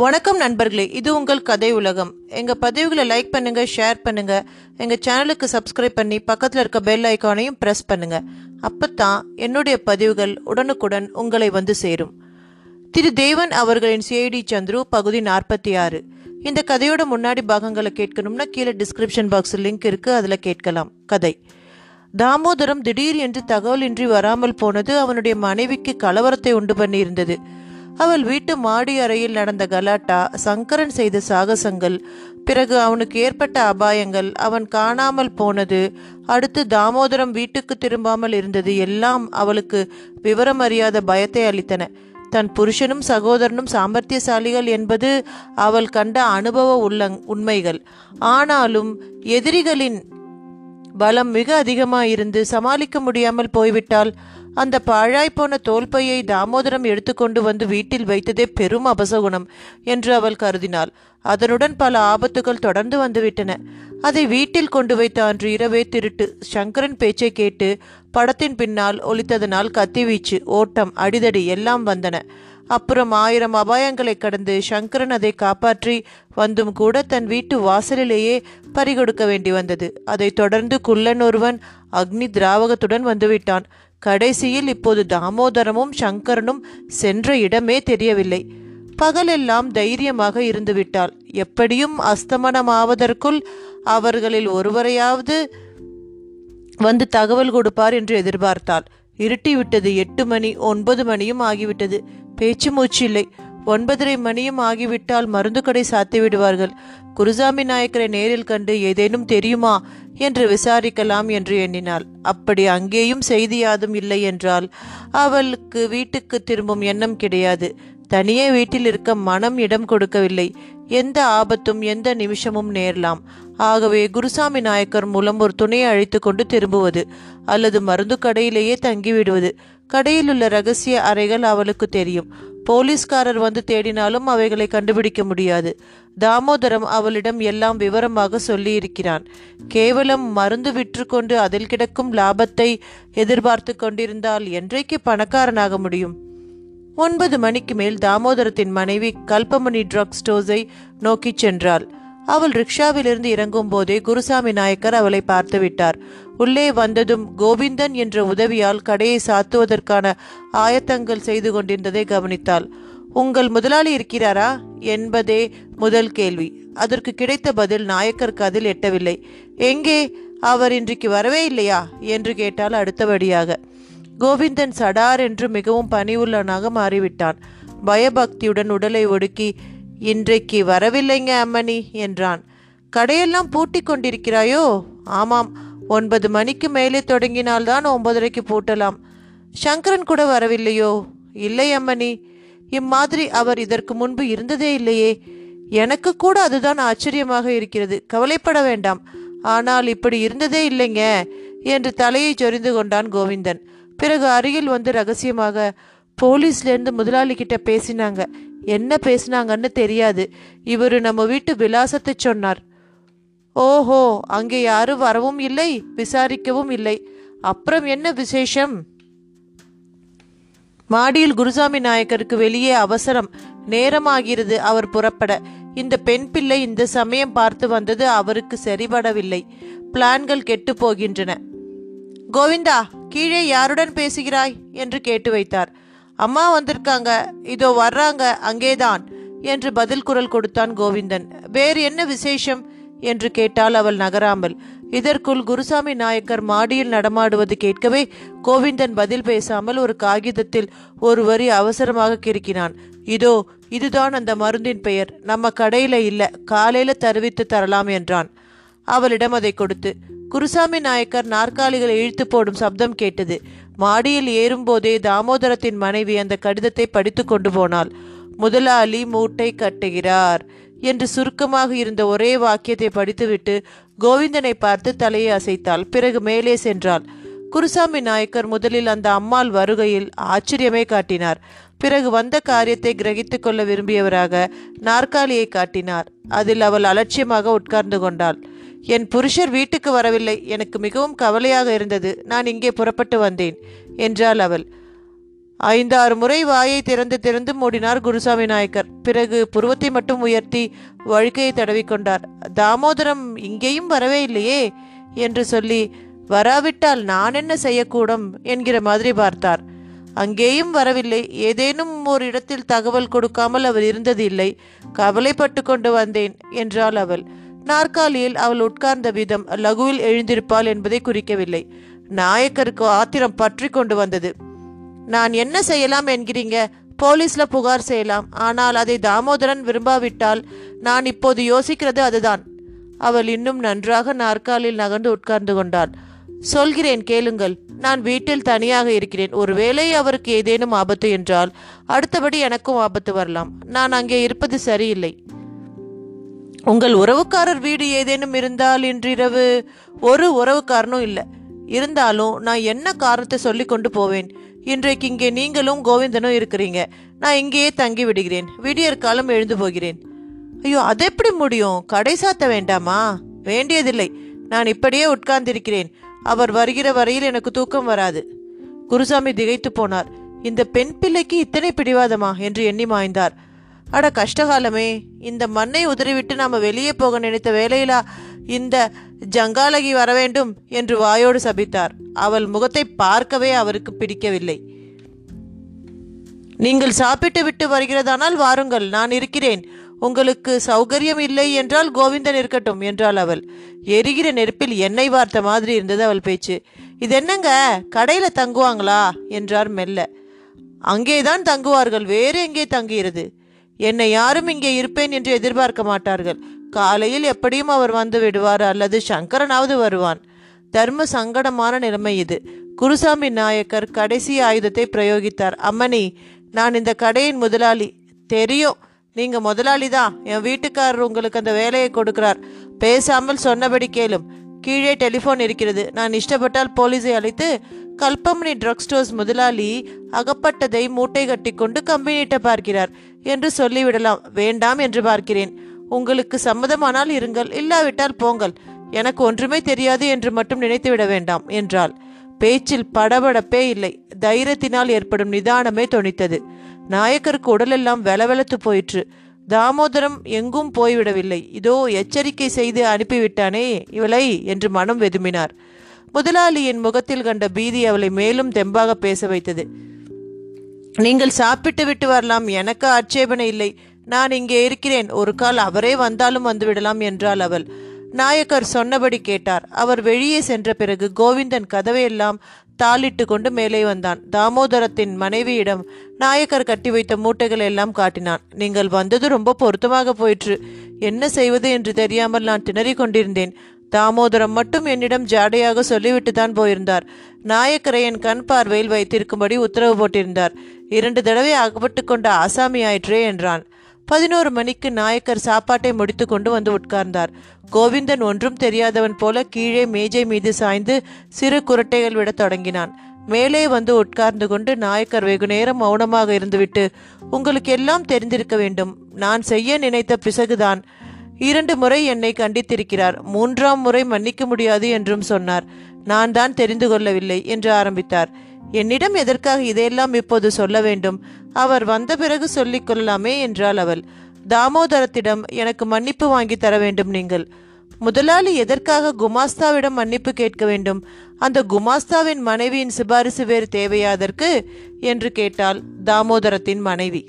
வணக்கம் நண்பர்களே இது உங்கள் கதை உலகம். எங்கள் பதிவுகளை லைக் பண்ணுங்கள் ஷேர் பண்ணுங்கள் எங்கள் சேனலுக்கு சப்ஸ்கிரைப் பண்ணி பக்கத்தில் இருக்க பெல் ஐக்கானையும் ப்ரெஸ் பண்ணுங்கள் அப்போ தான் என்னுடைய பதிவுகள் உடனுக்குடன் உங்களை வந்து சேரும். திரு. தேவன் அவர்களின் சிஐடி சந்துரு பகுதி நாற்பத்தி ஆறு. இந்த கதையோட முன்னாடி பாகங்களை கேட்கணும்னா கீழே டிஸ்கிரிப்ஷன் பாக்ஸில் லிங்க் இருக்குது அதில் கேட்கலாம். கதை. தாமோதரம் திடீர் என்று தகவலின்றி வராமல் போனது அவனுடைய மனைவிக்கு கலவரத்தை உண்டு பண்ணியிருந்தது. அவள் வீட்டு மாடி அறையில் நடந்த கலாட்டா சங்கரன் செய்த சாகசங்கள் பிறகு அவனுக்கு ஏற்பட்ட அபாயங்கள் அவன் காணாமல் போனது அடுத்து தாமோதரம் வீட்டுக்கு திரும்பாமல் இருந்தது எல்லாம் அவளுக்கு விவரம் அறியாத பயத்தை அளித்தன. தன் புருஷனும் சகோதரனும் சாமர்த்தியசாலிகள் என்பது அவள் கண்ட அனுபவ உள்ள உண்மைகள். ஆனாலும் எதிரிகளின் பலம் மிக அதிகமாயிருந்து சமாளிக்க முடியாமல் போய்விட்டால் அந்த பாழாய்ப்போன தோல்பையை தாமோதரம் எடுத்துக்கொண்டு வந்து வீட்டில் வைத்ததே பெரும் அபசகுணம் என்று அவள் கருதினாள். அதனுடன் பல ஆபத்துகள் தொடர்ந்து வந்துவிட்டன. அதை வீட்டில் கொண்டு வைத்த அன்று இரவே திருட்டு. சங்கரன் பேச்சை கேட்டு படத்தின் பின்னால் ஒலித்ததனால் கத்திவீச்சு ஓட்டம் அடிதடி எல்லாம் வந்தன. அப்புறம் ஆயிரம் அபாயங்களை கடந்து சங்கரன் அதை காப்பாற்றி வந்தும் கூட தன் வீட்டு வாசலிலேயே பறிகொடுக்க வேண்டி வந்தது. அதைத் தொடர்ந்து குள்ளன் ஒருவன் அக்னி திராவகத்துடன் வந்துவிட்டான். கடைசியில் இப்போது தாமோதரமும் சங்கரனும் சென்ற இடமே தெரியவில்லை. பகலெல்லாம் தைரியமாக இருந்துவிட்டாள். எப்படியும் அஸ்தமனமாவதற்குள் அவர்களில் ஒருவரையாவது வந்து தகவல் கொடுப்பார் என்று எதிர்பார்த்தாள். இருட்டி விட்டது எட்டு மணி ஒன்பது மணியும் ஆகிவிட்டது. பேச்சு மூச்சு இல்லை. ஒன்பதரை மணியும் ஆகிவிட்டால் மருந்து கடை சாத்தி விடுவார்கள். குருசாமி நாயக்கரை நேரில் கண்டு ஏதேனும் தெரியுமா என்று விசாரிக்கலாம் என்று எண்ணினாள். அப்படி அங்கேயும் செய்தி யாதும் இல்லை என்றால் அவளுக்கு வீட்டுக்கு திரும்பும் எண்ணம் கிடையாது. தனியே வீட்டில் இருக்க மனம் இடம் கொடுக்கவில்லை. எந்த ஆபத்தும் எந்த நிமிஷமும் நேரலாம். ஆகவே குருசாமி நாயக்கர் மூலம் ஒரு துணையை அழைத்து கொண்டு திரும்புவது அல்லது மருந்து கடையிலேயே தங்கிவிடுவது கடையில் உள்ள ரகசிய அறைகள் அவளுக்கு தெரியும். போலீஸ்காரர் வந்து தேடினாலும் அவைகளை கண்டுபிடிக்க முடியாது. தாமோதரம் அவளிடம் எல்லாம் விவரமாக சொல்லியிருக்கிறான். கேவலம் மருந்து விற்றுக்கொண்டு அதில் கிடக்கும் லாபத்தை எதிர்பார்த்து கொண்டிருந்தால் என்றைக்கு பணக்காரனாக முடியும்? ஒன்பது மணிக்கு மேல் தாமோதரத்தின் மனைவி கல்பமணி ட்ரக் ஸ்டோர்ஸை நோக்கிச் சென்றாள். அவள் ரிக்ஷாவிலிருந்து இறங்கும் போதே குருசாமி நாயக்கர் அவளை பார்த்து விட்டார். உள்ளே வந்ததும் கோவிந்தன் என்ற உதவியால் கடையை சாத்துவதற்கான ஆயத்தங்கள் செய்து கொண்டிருந்ததை கவனித்தாள். உங்கள் முதலாளி இருக்கிறாரா? என்பதே முதல் கேள்வி. அதற்கு கிடைத்த பதில் நாயக்கருக்கு அதில் எட்டவில்லை. எங்கே? அவர் இன்றைக்கு வரவே இல்லையா? என்று கேட்டால் அடுத்தபடியாக. கோவிந்தன் சடார் என்று மிகவும் பணிவுள்ளனாக மாறிவிட்டான். பயபக்தியுடன் உடலை ஒடுக்கி இன்றைக்கு வரவில்லைங்க அம்மணி என்றான். கடையெல்லாம் பூட்டி கொண்டிருக்கிறாயோ? ஆமாம் ஒன்பது மணிக்கு மேலே தொடங்கினால்தான் ஒன்பதரைக்கு பூட்டலாம். சங்கரன் கூட வரவில்லையோ? இல்லை அம்மணி இம்மாதிரி அவர் இதற்கு முன்பு இருந்ததே இல்லையே. எனக்கு கூட அதுதான் ஆச்சரியமாக இருக்கிறது கவலைப்பட வேண்டாம். ஆனால் இப்படி இருந்ததே இல்லைங்க என்று தலையை சொரிந்து கொண்டான் கோவிந்தன். பிறகு அருகில் வந்து ரகசியமாக போலீஸ்லேருந்து முதலாளி கிட்ட பேசினாங்க. என்ன பேசினாங்கன்னு தெரியாது. இவர் நம்ம வீட்டு விலாசத்தை சொன்னார். ஓஹோ அங்கே யாரும் வரவும் இல்லை விசாரிக்கவும் இல்லை. அப்புறம் என்ன விசேஷம்? மாடியில் குருசாமி நாயக்கருக்கு வெளியே அவசரம். நேரமாகிறது அவர் புறப்பட. இந்த பெண் பிள்ளை இந்த சமயம் பார்த்து வந்தது அவருக்கு சரிபடவில்லை. பிளான்கள் கெட்டு போகின்றன. கோவிந்தா கீழே யாருடன் பேசுகிறாய்? என்று கேட்டு வைத்தார். அம்மா வந்திருக்காங்க. இதோ வர்றாங்க. அங்கேதான். என்று பதில் குரல் கொடுத்தான் கோவிந்தன். வேறு என்ன விசேஷம்? என்று கேட்டால் அவள் நகராமல். இதற்குள் குருசாமி நாயக்கர் மாடியில் நடமாடுவது கேட்கவே கோவிந்தன் பதில் பேசாமல் ஒரு காகிதத்தில் ஒரு வரி அவசரமாக கிறுக்கினான். இதோ இதுதான் அந்த மருந்தின் பெயர். நம்ம கடையில இல்ல. காலையில தருவித்து தரலாம் என்றான். அவளிடம் அதை கொடுத்து குருசாமி நாயக்கர் நாற்காலிகளை இழுத்து போடும் சப்தம் கேட்டது. மாடியில் ஏறும்போதே தாமோதரத்தின் மனைவி அந்த கடிதத்தை படித்து கொண்டு போனாள். முதலாளி மூட்டை கட்டுகிறார் என்று சுருக்கமாக இருந்த ஒரே வாக்கியத்தை படித்துவிட்டு கோவிந்தனை பார்த்து தலையை அசைத்தாள். பிறகு மேலே சென்றாள். குருசாமி நாயக்கர் முதலில் அந்த அம்மாள் வருகையில் ஆச்சரியமே காட்டினார். பிறகு வந்த காரியத்தை கிரகித்து கொள்ள விரும்பியவராக நாற்காலியை காட்டினார். அதில் அவள் அலட்சியமாக உட்கார்ந்து கொண்டாள். என் புருஷர் வீட்டுக்கு வரவில்லை. எனக்கு மிகவும் கவலையாக இருந்தது. நான் இங்கே புறப்பட்டு வந்தேன் என்றாள் அவள். ஐந்தாறு முறை வாயை திறந்து திறந்து மூடினார் குருசாமி நாயக்கர். பிறகு புருவத்தை மட்டும் உயர்த்தி வழுக்கையை தடவிக்கொண்டார் தாமோதரம் இங்கேயும் வரவே இல்லையே? என்று சொல்லி வராவிட்டால் நான் என்ன செய்யக்கூடும்? என்கிற மாதிரி பார்த்தார். அங்கேயும் வரவில்லை. ஏதேனும் ஒரு இடத்தில் தகவல் கொடுக்காமல் அவர் இருந்தது இல்லை கவலைப்பட்டு கொண்டு வந்தேன் என்றாள் அவள். நாற்காலியில் அவள் உட்கார்ந்த விதம் லகுவில் எழுந்திருப்பாள் என்பதை குறிக்கவில்லை. நாயக்கருக்கு ஆத்திரம் பற்றி கொண்டு வந்தது. நான் என்ன செய்யலாம் என்கிறீங்க? போலீஸ்ல புகார் செய்யலாம். ஆனால் அதை தாமோதரன் விரும்பாவிட்டால் நான் இப்போது யோசிக்கிறது அதுதான். அவள் இன்னும் நன்றாக நாற்காலில் நகர்ந்து உட்கார்ந்து கொண்டாள். சொல்கிறேன் கேளுங்கள். நான் வீட்டில் தனியாக இருக்கிறேன். ஒருவேளை அவருக்கு ஏதேனும் ஆபத்து என்றால் அடுத்தபடி எனக்கும் ஆபத்து வரலாம். நான் அங்கே இருப்பது சரியில்லை. உங்கள் உறவுக்காரர் வீடு ஏதேனும் இருந்தால் இன்றிரவு. ஒரு உறவுக்காரனும் இல்லை. இருந்தாலும் நான் என்ன காரணத்தை சொல்லி கொண்டு போவேன்? இன்றைக்கு இங்கே நீங்களும் கோவிந்தனும் இருக்கிறீங்க. நான் இங்கேயே தங்கி விடுகிறேன். விடியற் காலம் எழுந்து போகிறேன். ஐயோ அது எப்படி முடியும்? கடை சாத்த வேண்டாமா? வேண்டியதில்லை. நான் இப்படியே உட்கார்ந்திருக்கிறேன். அவர் வருகிற வரையில் எனக்கு தூக்கம் வராது. குருசாமி திகைத்து போனார். இந்த பெண் பிள்ளைக்கு இத்தனை பிடிவாதமா? என்று எண்ணி மாய்ந்தார். அட கஷ்டகாலமே இந்த மண்ணை உதறிவிட்டு நாம் வெளியே போக நினைத்த வேலையிலா இந்த ஜங்காலகி வர வேண்டும் என்று வாயோடு சபித்தார். அவள் முகத்தை பார்க்கவே அவருக்கு பிடிக்கவில்லை. நீங்கள் சாப்பிட்டு விட்டு வருகிறதானால் வாருங்கள் நான் இருக்கிறேன். உங்களுக்கு சௌகரியம் இல்லை என்றால் கோவிந்தன் இருக்கட்டும் என்றாள் அவள். எரிகிற நெருப்பில் எண்ணெய் வார்த்த மாதிரி இருந்தது அவள் பேச்சு. இது என்னங்க கடையில் தங்குவாங்களா? என்றார் மெல்ல. அங்கேதான் தங்குவார்கள் வேறு எங்கே தங்குகிறது? என்னை யாரும் இங்கே இருப்பேன் என்று எதிர்பார்க்க மாட்டார்கள். காலையில் எப்படியும் அவர் வந்து விடுவார் அல்லது சங்கரனாவது வருவான். தர்ம சங்கடமான நிலைமை இது. குருசாமி நாயக்கர் கடைசி ஆயுதத்தை பிரயோகித்தார். அம்மணி நான் இந்த கடையின் முதலாளி. தெரியும் நீங்க முதலாளி தான் என் வீட்டுக்காரர் உங்களுக்கு அந்த வேலையை கொடுக்கிறார். பேசாமல் சொன்னபடி கேளும். கீழே டெலிஃபோன் இருக்கிறது. நான் இஷ்டப்பட்டால் போலீஸை அழைத்து கல்பமணி ட்ரக் ஸ்டோர்ஸ் முதலாளி அகப்பட்டதை மூட்டை கட்டிக்கொண்டு கம்பெனியிட்ட பார்க்கிறார் என்று சொல்லிவிடலாம். வேண்டாம் என்று பார்க்கிறேன். உங்களுக்கு சம்மதமானால் இருங்கள் இல்லாவிட்டால் போங்கள். எனக்கு ஒன்றுமே தெரியாது என்று மட்டும் நினைத்து விட வேண்டாம் என்றாள். பேச்சில் படபடப்பே இல்லை. தைரியத்தினால் ஏற்படும் நிதானமே தொனித்தது. நாயக்கருக்கு உடலெல்லாம் வெலவெலத்து போயிற்று. தாமோதரம் எங்கும் போய்விடவில்லை. இதோ எச்சரிக்கை செய்து அனுப்பிவிட்டானே இவளை என்று மனம் வெதும்பினார். முதலாளியின் முகத்தில் கண்ட பீதி அவளை மேலும் தெம்பாக பேச வைத்தது. நீங்கள் சாப்பிட்டு விட்டு வரலாம். எனக்கு ஆட்சேபனை இல்லை. நான் இங்கே இருக்கிறேன். ஒரு கால் அவரே வந்தாலும் வந்துவிடலாம் என்றாள் அவள். நாயக்கர் சொன்னபடி கேட்டார். அவர் வெளியே சென்ற பிறகு கோவிந்தன் கதவையெல்லாம் தாளிட்டு கொண்டு மேலே வந்தான். தாமோதரத்தின் மனைவியிடம் நாயக்கர் கட்டி வைத்த மூட்டைகள் எல்லாம் காட்டினான். நீங்கள் வந்தது ரொம்ப பொருத்தமாக போயிற்று. என்ன செய்வது என்று தெரியாமல் நான் திணறிக் கொண்டிருந்தேன். தாமோதரம் மட்டும் என்னிடம் ஜாடையாக சொல்லிவிட்டு தான் போயிருந்தார். நாயக்கரை என் கண் பார்வையில் வைத்திருக்கும்படி உத்தரவு போட்டிருந்தார். இரண்டு தடவை அகப்பட்டு கொண்ட ஆசாமி ஆயிற்றே என்றான். பதினோரு மணிக்கு நாயக்கர் சாப்பாட்டை முடித்து கொண்டு வந்து உட்கார்ந்தார். கோவிந்தன் ஒன்றும் தெரியாதவன் போல கீழே மேஜை மீது சாய்ந்து சிறு குரட்டைகள் விடத் தொடங்கினான். மேலே வந்து உட்கார்ந்து கொண்டு நாயக்கர் வெகு நேரம் மௌனமாக இருந்துவிட்டு உங்களுக்கு எல்லாம் தெரிந்திருக்க வேண்டும். நான் செய்ய நினைத்த பிசகுதான். இரண்டு முறை என்னை கண்டித்திருக்கிறார். மூன்றாம் முறை மன்னிக்க முடியாது என்றும் சொன்னார். நான் தான் தெரிந்து கொள்ளவில்லை என்று ஆரம்பித்தார். என்னிடம் எதற்காக இதையெல்லாம் இப்போது சொல்ல வேண்டும்? அவர் வந்த பிறகு சொல்லிக் கொள்ளலாமே என்றாள் அவள். தாமோதரத்திடம் எனக்கு மன்னிப்பு வாங்கி தர வேண்டும் நீங்கள். முதலாளி எதற்காக குமாஸ்தாவிடம் மன்னிப்பு கேட்க வேண்டும்? அந்த குமாஸ்தாவின் மனைவியின் சிபாரிசு வேறு தேவையாதற்கு என்று கேட்டாள் தாமோதரத்தின் மனைவி.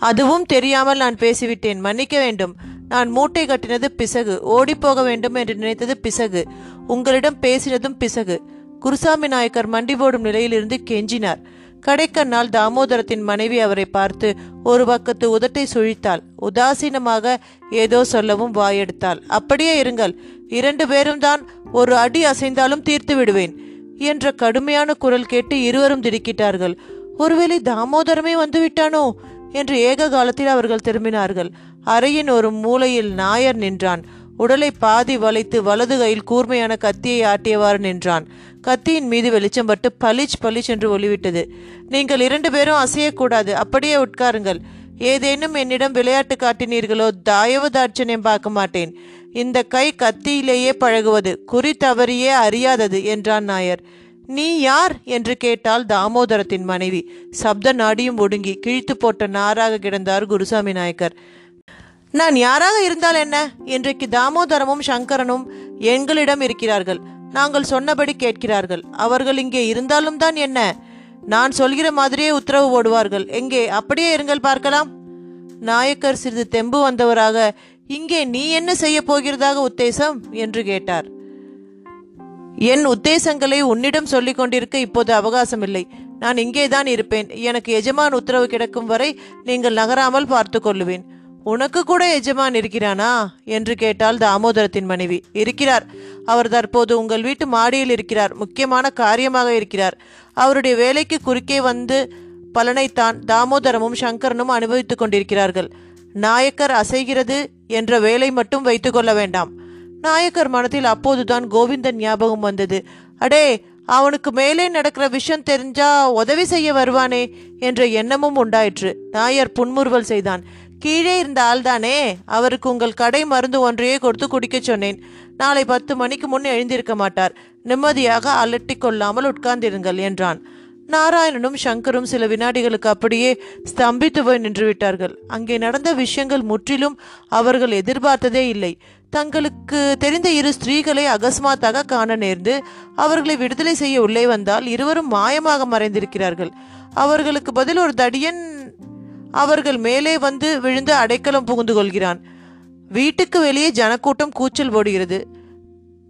அதுவும் தெரியாமல் நான் பேசிவிட்டேன். மன்னிக்க வேண்டும். நான் மூட்டை கட்டினது பிசகு. ஓடிப்போக வேண்டும் என்று நினைத்தது பிசகு. உங்களிடம் பேசினதும் பிசகு. குருசாமி நாயக்கர் மண்டி போடும் நிலையிலிருந்து கெஞ்சினார். கடைக்கண்ணால் தாமோதரத்தின் மனைவி அவரை பார்த்து ஒரு பக்கத்து உதட்டை சுழித்தாள். உதாசீனமாக ஏதோ சொல்லவும் வாயெடுத்தாள். அப்படியே இருங்கள். இரண்டு பேரும் தான் ஒரு அடி அசைந்தாலும் தீர்த்து விடுவேன் என்ற கடுமையான குரல் கேட்டு இருவரும் திடுக்கிட்டார்கள். ஒருவேளை தாமோதரமே வந்து விட்டானோ என்று ஏக காலத்தில் அவர்கள் திரும்பினார்கள். அறையின் ஒரு மூலையில் நாயர் நின்றான். உடலை பாதி வளைத்து வலது கையில் கூர்மையான கத்தியை ஆட்டியவாறு நின்றான். கத்தியின் மீது வெளிச்சம் பட்டு பளிச் பளிச் என்று ஒளிவிட்டது நீங்கள் இரண்டு பேரும் அசையக்கூடாது. அப்படியே உட்காருங்கள். ஏதேனும் என்னிடம் விளையாட்டு காட்டினீர்களோ தாயவு தாட்சணியம் பார்க்க மாட்டேன். இந்த கை கத்தியிலேயே பழகுவது குறி தவறியே அறியாதது என்றான் நாயர். நீ யார்? என்று கேட்டால் தாமோதரத்தின் மனைவி. சப்த நாடியும் ஒடுங்கி கிழித்து போட்ட நாராக கிடந்தார் குருசாமி நாயக்கர். நான் யாராக இருந்தால் என்ன? இன்றைக்கு தாமோதரமும் சங்கரனும் எங்களிடம் இருக்கிறார்கள். நாங்கள் சொன்னபடி கேட்கிறார்கள். அவர்கள் இங்கே இருந்தாலும் தான் என்ன? நான் சொல்கிற மாதிரியே உத்தரவு போடுவார்கள். எங்கே? அப்படியே இருங்கள் பார்க்கலாம். நாயக்கர் சிறிது தெம்பு வந்தவராக இங்கே நீ என்ன செய்ய போகிறதாக உத்தேசம்? என்று கேட்டார். என் உத்தேசங்களை உன்னிடம் சொல்லிக் கொண்டிருக்க இப்போது அவகாசம் இல்லை நான் இங்கேதான் இருப்பேன். எனக்கு எஜமான் உத்தரவு கிடைக்கும் வரை நீங்கள் நகராமல் பார்த்து கொள்ளுவேன். உனக்கு கூட எஜமான் இருக்கிறானா? என்று கேட்டால் தாமோதரத்தின் மனைவி. இருக்கிறார். அவர் தற்போது உங்கள் வீட்டு மாடியில் இருக்கிறார். முக்கியமான காரியமாக இருக்கிறார். அவருடைய வேலைக்கு குறுக்கே வந்து பலனைத்தான் தாமோதரமும் சங்கரனும் அனுபவித்துக் கொண்டிருக்கிறார்கள். நாயக்கர் அசைகிறது என்ற வேலை மட்டும் வைத்துக்கொள்ள வேண்டாம். நாயக்கர் மனத்தில் அப்போதுதான் கோவிந்தன் ஞாபகம் வந்தது. அடே அவனுக்கு மேலே நடக்கிற விஷயம் தெரிஞ்சா உதவி செய்ய வருவானே என்ற எண்ணமும் உண்டாயிற்று. நாயர் புன்முறுவல் செய்தான். கீழே இருந்த ஆள்தானே அவருக்கு உங்கள் கடை மருந்து ஒன்றையே கொடுத்து குடிக்கச் சொன்னேன். நாளை பத்து மணிக்கு முன் எழுந்திருக்க மாட்டார். நிம்மதியாக அலட்டிக் கொள்ளாமல் உட்கார்ந்திருங்கள் என்றான். நாராயணனும் சங்கரும் சில வினாடிகளுக்கு அப்படியே ஸ்தம்பித்து போய் நின்று விட்டார்கள் அங்கே நடந்த விஷயங்கள் முற்றிலும் அவர்கள் எதிர்பார்த்ததே இல்லை. தங்களுக்கு தெரிந்த இரு ஸ்திரீகளை அகஸ்மாத்தாக காண நேர்ந்து அவர்களை விடுதலை செய்ய உள்ளே வந்தால் இருவரும் மாயமாக மறைந்திருக்கிறார்கள். அவர்களுக்கு பதில் ஒரு தடியன் அவர்கள் மேலே வந்து விழுந்து அடைக்கலம் புகுந்து கொள்கிறான். வீட்டுக்கு வெளியே ஜனக்கூட்டம் கூச்சல் போடுகிறது.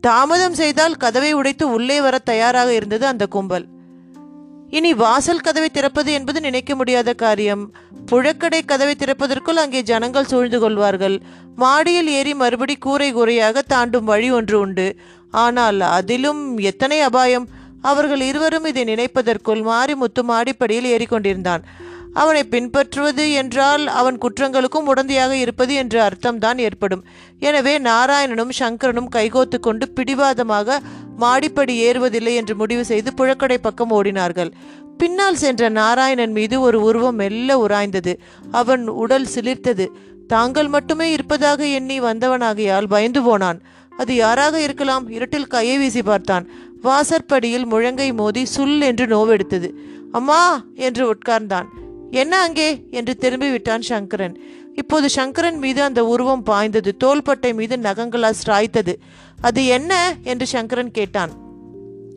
தாமதம் செய்தால் கதவை உடைத்து உள்ளே வர தயாராக இருந்தது அந்த கும்பல். இனி வாசல் கதவை திறப்பது என்பது நினைக்க முடியாத காரியம். புழக்கடை கதவை திறப்பதற்குள் அங்கே ஜனங்கள் சூழ்ந்து கொள்வார்கள். மாடியில் ஏறி மறுபடி கூரை கூரையாக தாண்டும் வழி ஒன்று உண்டு. ஆனால் அதிலும் எத்தனை அபாயம். அவர்கள் இருவரும் இதை நினைப்பதற்குள் மாறி முத்து மாடிப்படியில் ஏறிக்கொண்டிருந்தான். அவனை பின்பற்றுவது என்றால் அவன் குற்றங்களுக்கும் உடந்தையாக இருப்பது என்ற அர்த்தம்தான் ஏற்படும். எனவே நாராயணனும் சங்கரனும் கைகோத்து கொண்டு பிடிவாதமாக மாடிப்படி ஏறுவதில்லை என்று முடிவு செய்து புழக்கடை பக்கம் ஓடினார்கள். பின்னால் சென்ற நாராயணன் மீது ஒரு உருவம் மெல்ல உராய்ந்தது. அவன் உடல் சிலிர்த்தது. தாங்கள் மட்டுமே இருப்பதாக எண்ணி வந்தவனாகையால் பயந்து போனான். அது யாராக இருக்கலாம்? இருட்டில் கையை வீசி பார்த்தான். வாசற்படியில் முழங்கை மோதி சுல் என்று நோவெடுத்தது. அம்மா! என்று உட்கார்ந்தான். என்ன அங்கே? என்று திரும்பி விட்டான் சங்கரன். இப்போது சங்கரன் மீது அந்த உருவம் பாய்ந்தது. தோள்பட்டை மீது நகங்களால் சாய்த்தது அது என்ன? என்று சங்கரன் கேட்டான்.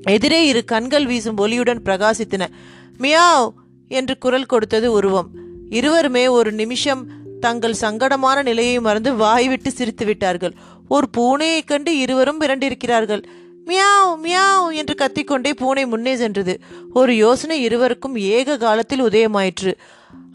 எதிரே இரு கண்கள் வீசும் ஒலியுடன் பிரகாசித்தன. மியாவ்! என்று குரல் கொடுத்தது உருவம். இருவருமே ஒரு நிமிஷம் தங்கள் சங்கடமான நிலையை மறந்து வாய்விட்டு சிரித்து விட்டார்கள் ஒரு பூனையைக் கண்டு இருவரும் விரண்டிருக்கிறார்கள் மியாவ் மியாவ் என்று கத்திக்கொண்டே பூனை முன்னே சென்றது. ஒரு யோசனை இருவருக்கும் ஏக காலத்தில் உதயமாயிற்று.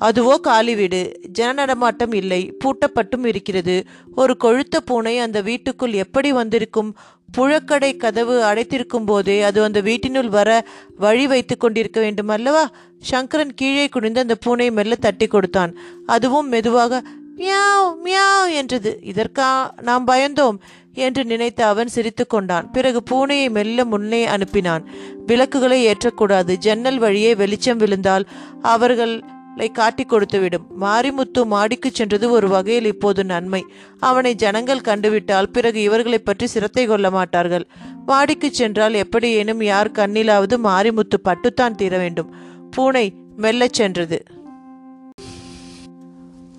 அதுவோ காலி வீடு. ஜன நடமாட்டம் இல்லை. பூட்டப்பட்டும் இருக்கிறது. ஒரு கொழுத்த பூனை அந்த வீட்டுக்குள் எப்படி வந்திருக்கும்? புழக்கடை கதவு அடைத்திருக்கும் போதே அது அந்த வீட்டினுள் வர வழி வைத்து கொண்டிருக்க வேண்டும் அல்லவா? சங்கரன் கீழே குனிந்து அந்த பூனை மெல்ல தட்டி கொடுத்தான். அதுவும் மெதுவாக மியாவ் மியாவ் என்றது. இதற்கா நாம் பயந்தோம். என்று நினைத்த அவன் சிரித்து கொண்டான் பிறகு பூனையை மெல்ல முன்னே அனுப்பினான். விளக்குகளை ஏற்றக்கூடாது. ஜன்னல் வழியே வெளிச்சம் விழுந்தால் அவர்களை காட்டி கொடுத்துவிடும். மாரிமுத்து மாடிக்கு சென்றது ஒரு வகையில் இப்போது நன்மை. அவனை ஜனங்கள் கண்டுவிட்டால் பிறகு இவர்களை பற்றி சிரத்தை கொள்ள மாட்டார்கள். மாடிக்கு சென்றால் எப்படியேனும் யார் கண்ணிலாவது மாரிமுத்து பட்டுத்தான் தீர வேண்டும். பூனை மெல்லச் சென்றது.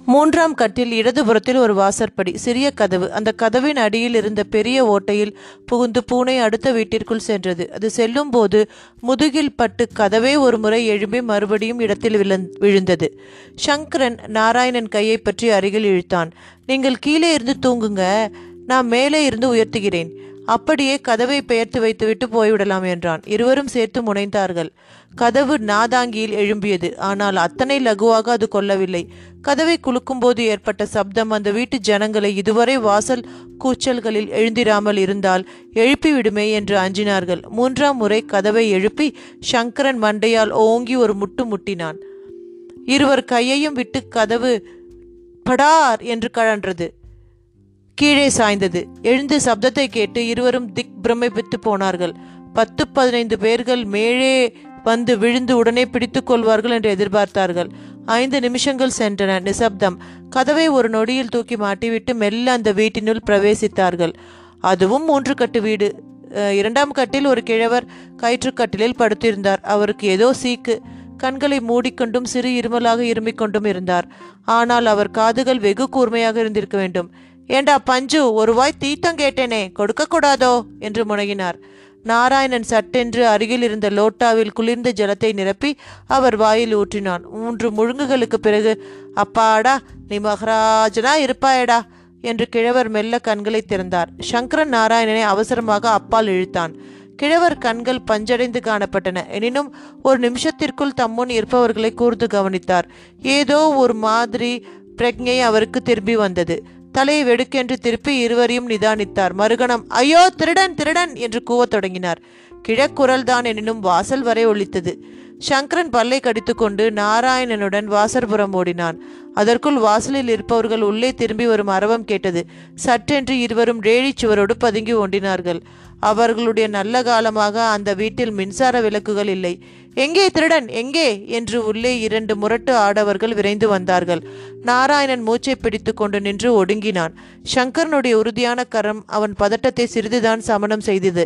மூன்றாம் கட்டில் இடதுபுறத்தில் ஒரு வாசற்படி சிறிய கதவு. அந்த கதவின் அடியில் இருந்த பெரிய ஓட்டையில் புகுந்து பூனை அடுத்த வீட்டிற்குள் சென்றது. அது செல்லும் போது முதுகில் பட்டு கதவே ஒரு முறை எழும்பி மறுபடியும் இடத்தில் விழுந்- விழுந்தது. சங்கரன் நாராயணன் கையை பற்றி அருகில் இழுத்தான். நீங்கள் கீழே இருந்து தூங்குங்க. நான் மேலே இருந்து உயர்த்துகிறேன். அப்படியே கதவை பெயர்த்து வைத்துவிட்டு போய்விடலாம் என்றான். இருவரும் சேர்த்து முனைந்தார்கள். கதவு நாதாங்கியில் எழும்பியது. ஆனால் அத்தனை லகுவாக அது கொள்ளவில்லை. கதவை குலுக்கும்போது ஏற்பட்ட சப்தம் அந்த வீட்டு ஜனங்களை இதுவரை வாசல் கூச்சல்களில் எழுந்திராமல் இருந்தால் எழுப்பிவிடுமே என்று அஞ்சினார்கள். மூன்றாம் முறை கதவை எழுப்பி சங்கரன் மண்டையால் ஓங்கி ஒரு முட்டு முட்டினான். இருவர் கையையும் விட்டு கதவு படார் என்று கழன்றது. கீழே சாய்ந்தது. எழுந்து சப்தத்தை கேட்டு இருவரும் திக் பிரமிப்பித்து போனார்கள். பத்து பதினைந்து பேர்கள் மேலே வந்து விழுந்து உடனே பிடித்துக் கொள்வார்கள் என்று எதிர்பார்த்தார்கள். ஐந்து நிமிஷங்கள் சென்றன. நிசப்தம். கதவை ஒரு நொடியில் தூக்கி மாட்டிவிட்டு மெல்ல அந்த வீட்டினுள் பிரவேசித்தார்கள். அதுவும் மூன்று கட்டு வீடு. இரண்டாம் கட்டில் ஒரு கிழவர் கயிற்றுக்கட்டிலில் படுத்திருந்தார். அவருக்கு ஏதோ சீக்கு. கண்களை மூடிக்கொண்டும் சிறு இருமலாக இருமிக் கொண்டும் இருந்தார். ஆனால் அவர் காதுகள் வெகு கூர்மையாக இருந்திருக்க வேண்டும். ஏண்டா பஞ்சு ஒரு வாய் தீத்தம் கேட்டேனே கொடுக்கக்கூடாதோ? என்று முனகினார். நாராயணன் சட்டென்று அருகில் இருந்த லோட்டாவில் குளிர்ந்த ஜலத்தை நிரப்பி அவர் வாயில் ஊற்றினான். மூன்று முழுங்குகளுக்கு பிறகு அப்பாடா நீ மகராஜனா இருப்பாயடா என்று கிழவர் மெல்ல கண்களை திறந்தார். சங்கரன் நாராயணனை அவசரமாக அப்பால் இழுத்தான். கிழவர் கண்கள் பஞ்சடைந்து காணப்பட்டன. எனினும் ஒரு நிமிஷத்திற்குள் தம்முன் இருப்பவர்களை கூர்ந்து கவனித்தார். ஏதோ ஒரு மாதிரி பிரக்ஞை அவருக்கு திரும்பி வந்தது. தலையை வெடுக்கென்று திருப்பி இருவரையும் நிதானித்தார். மறுகணம் ஐயோ திருடன் திருடன்! என்று கூவத் தொடங்கினார். கிழக்குரல்தான் எனினும் வாசல் வரை ஒழித்தது. சங்கரன் பல்லை கடித்துக்கொண்டு நாராயணனுடன் வாசற்புறம் ஓடினான். அதற்குள் வாசலில் இருப்பவர்கள் உள்ளே திரும்பி வரும் அரவம் கேட்டது. சற்றென்று இருவரும் ரேழிச் சுவரோடு பதுங்கி ஒண்டினார்கள் அவர்களுடைய நல்ல காலமாக அந்த வீட்டில் மின்சார விளக்குகள் இல்லை. எங்கே திருடன்? எங்கே? என்று உள்ளே இரண்டு முரட்டு ஆடவர்கள் விரைந்து வந்தார்கள். நாராயணன் மூச்சை பிடித்து கொண்டு நின்று ஒடுங்கினான். சங்கரனுடைய உறுதியான கரம் அவன் பதட்டத்தை சிறிதுதான் சமனம் செய்தது.